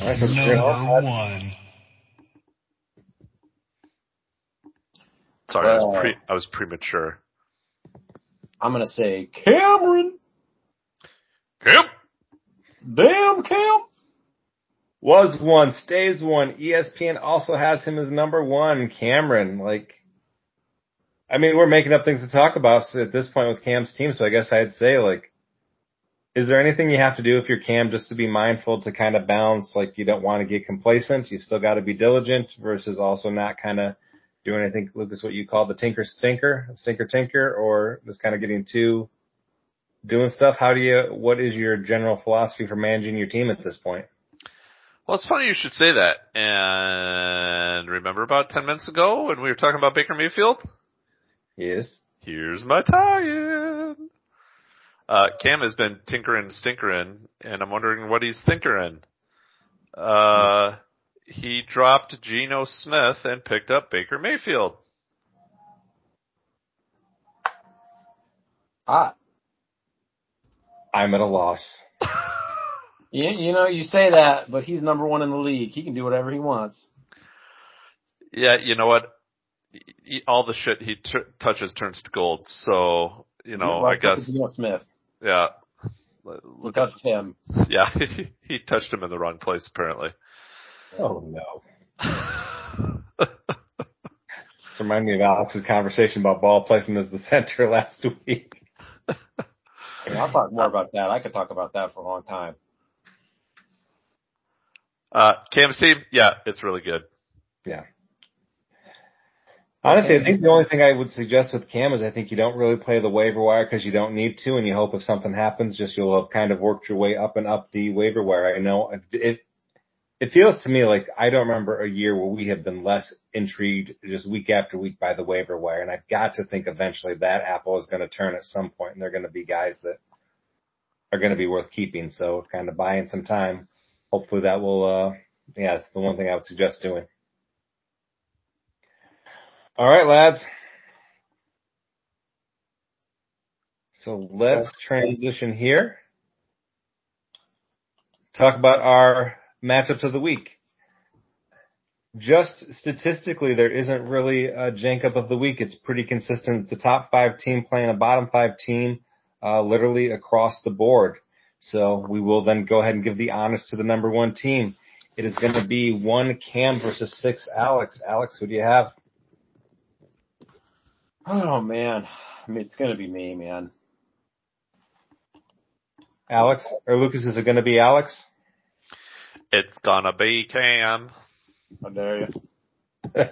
All right, so Jaren Hall- Number one. Sorry, I was pre, I was premature. I'm going to say Cameron. Yep. Damn Cam. was one, stays one. ESPN also has him as number one. Cameron, like, I mean, we're making up things to talk about at this point with Cam's team, so I guess I'd say, like, is there anything you have to do if you're Cam just to be mindful to kind of balance, like, you don't want to get complacent, you've still got to be diligent versus also not kind of doing, I think, Lucas, what you call the tinker stinker, stinker tinker, or just kind of getting too doing stuff? How do you, what is your general philosophy for managing your team at this point? Well, it's funny you should say that. And remember about 10 minutes ago when we were talking about Baker Mayfield? Yes. Here's my tie-in. Uh, Cam has been tinkering, stinkering, and I'm wondering what he's thinkering. Uh, he dropped Geno Smith and picked up Baker Mayfield. Hot. I'm at a loss. [laughs] You, you know, you say that, but he's number one in the league. He can do whatever he wants. Yeah, you know what? He- All the shit he t- touches turns to gold. So, you know, Well, I guess, Smith. yeah. Who Look at, touched him? [laughs] yeah, he touched him in the wrong place apparently. Oh no. [laughs] This reminded me of Alex's conversation about ball placement as the center last week. I mean, I'll talk more about that. I could talk about that for a long time. Uh, Cam's team, yeah, it's really good. Yeah. Honestly, I think the only thing I would suggest with Cam is I think you don't really play the waiver wire because you don't need to, and you hope if something happens, just you'll have kind of worked your way up and up the waiver wire. I know it, it feels to me like I don't remember a year where we have been less intrigued just week after week by the waiver wire, and I've got to think eventually that apple is going to turn at some point, and they're going to be guys that are going to be worth keeping. So kind of buying some time. Hopefully that will, uh, yeah, it's the one thing I would suggest doing. All right, lads. So let's transition here. Talk about our matchups of the week. Just statistically, there isn't really a jank up of the week. It's pretty consistent. It's a top five team playing a bottom five team, uh, literally across the board. So we will then go ahead and give the honors to the number one team. It is going to be one Cam versus six Alex. Alex, who do you have? Oh man, I mean, it's gonna be me, man. Alex or Lucas? Is it going to be Alex? It's gonna be Cam. How dare you? [laughs]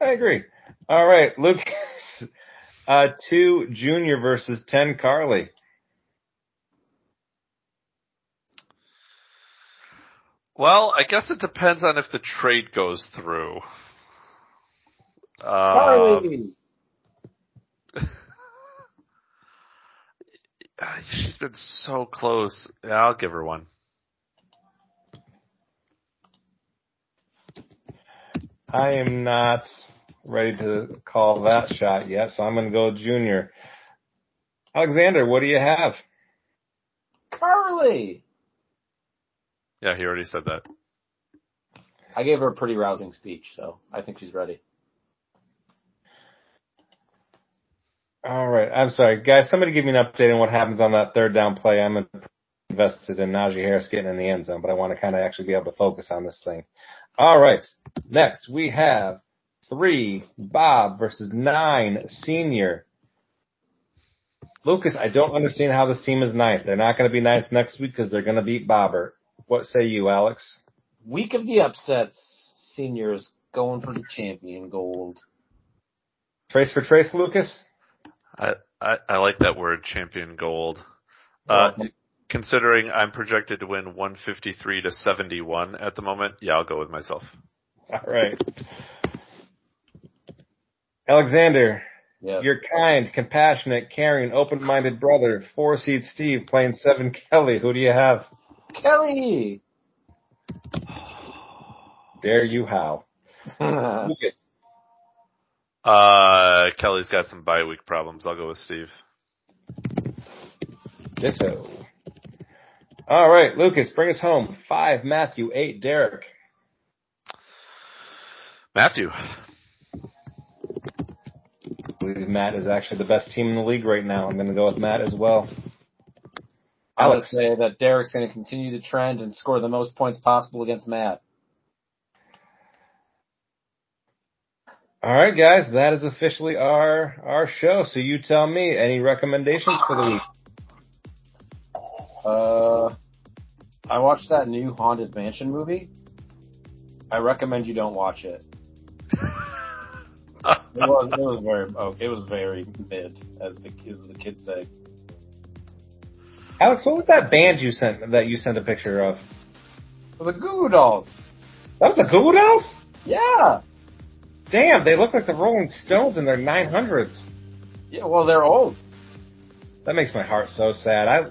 I agree. All right, Lucas. Uh, two Junior versus ten Carly. Well, I guess it depends on if the trade goes through. Um, Charlie. [laughs] Ah, she's been so close. I'll give her one. I am not ready to call that shot yet, so I'm going to go junior. Alexander, what do you have? Curly. Yeah, he already said that. I gave her a pretty rousing speech, so I think she's ready. All right. I'm sorry, guys. Somebody give me an update on what happens on that third down play. I'm invested in Najee Harris getting in the end zone, but I want to kind of actually be able to focus on this thing. All right. Next, we have three Bob versus nine Senior. Lucas, I don't understand how this team is ninth. They're not going to be ninth next week because they're going to beat Bobber. What say you, Alex? Week of the upsets. Seniors going for the champion gold. Trace for trace, Lucas? I, I, I like that word, champion gold. Uh, considering I'm projected to win 153 to 71 at the moment, yeah, I'll go with myself. All right. Alexander, Yes. your kind, compassionate, caring, open-minded brother, four seed Steve playing seven Kelly. Who do you have? Kelly. Dare you how? [laughs] Lucas. Uh, Kelly's got some bye week problems. I'll go with Steve. Ditto. All right, Lucas, bring us home. Five, Matthew. Eight, Derek. Matthew. I believe Matt is actually the best team in the league right now. I'm going to go with Matt as well. I would say that Derek's going to continue the trend and score the most points possible against Matt. All right, guys, that is officially our our show. So you tell me any recommendations for the week. Uh, I watched that new Haunted Mansion movie. I recommend you don't watch it. [laughs] It was it was very oh, it was very mid, as the as the kids say. Alex, what was that band you sent that you sent a picture of? The Goo Goo Dolls. That was the Goo Goo Dolls? Yeah. Damn, they look like the Rolling Stones in their 900s. Yeah. Well, they're old. That makes my heart so sad. I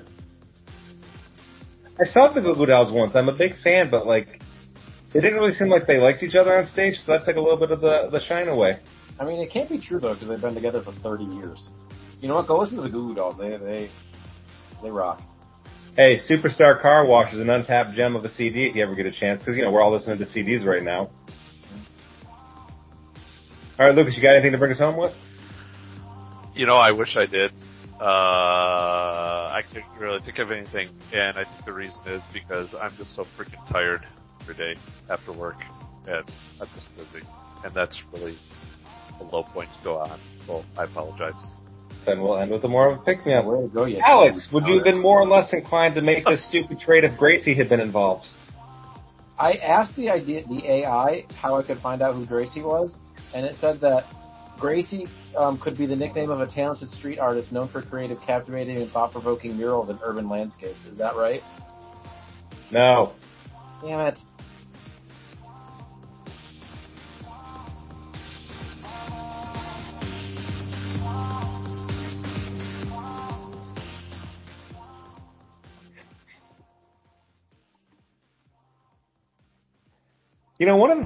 I saw the Goo Goo Dolls once. I'm a big fan, but like, it didn't really seem like they liked each other on stage, so that took a little bit of the the shine away. I mean, it can't be true though because they've been together for 30 years. You know what? Go listen to the Goo Goo Dolls. They they they rock. Hey, Superstar Car Wash is an untapped gem of a CD if you ever get a chance, because you know we're all listening to CDs right now. All right, Lucas, you got anything to bring us home with? You know, I wish I did. Uh, I couldn't really think of anything, and I think the reason is because I'm just so freaking tired every day after work, and I'm just busy, and that's really a low point to go on. So I apologize. Then we'll end with a more of a pick me up. Way to go, you Alex, would you have been more or less inclined to make this [laughs] stupid trade if Gracie had been involved? I asked the idea, the AI, how I could find out who Gracie was, and it said that Gracie um, could be the nickname of a talented street artist known for creative, captivating, and thought-provoking murals in urban landscapes. Is that right? No. Damn it. You know, one of the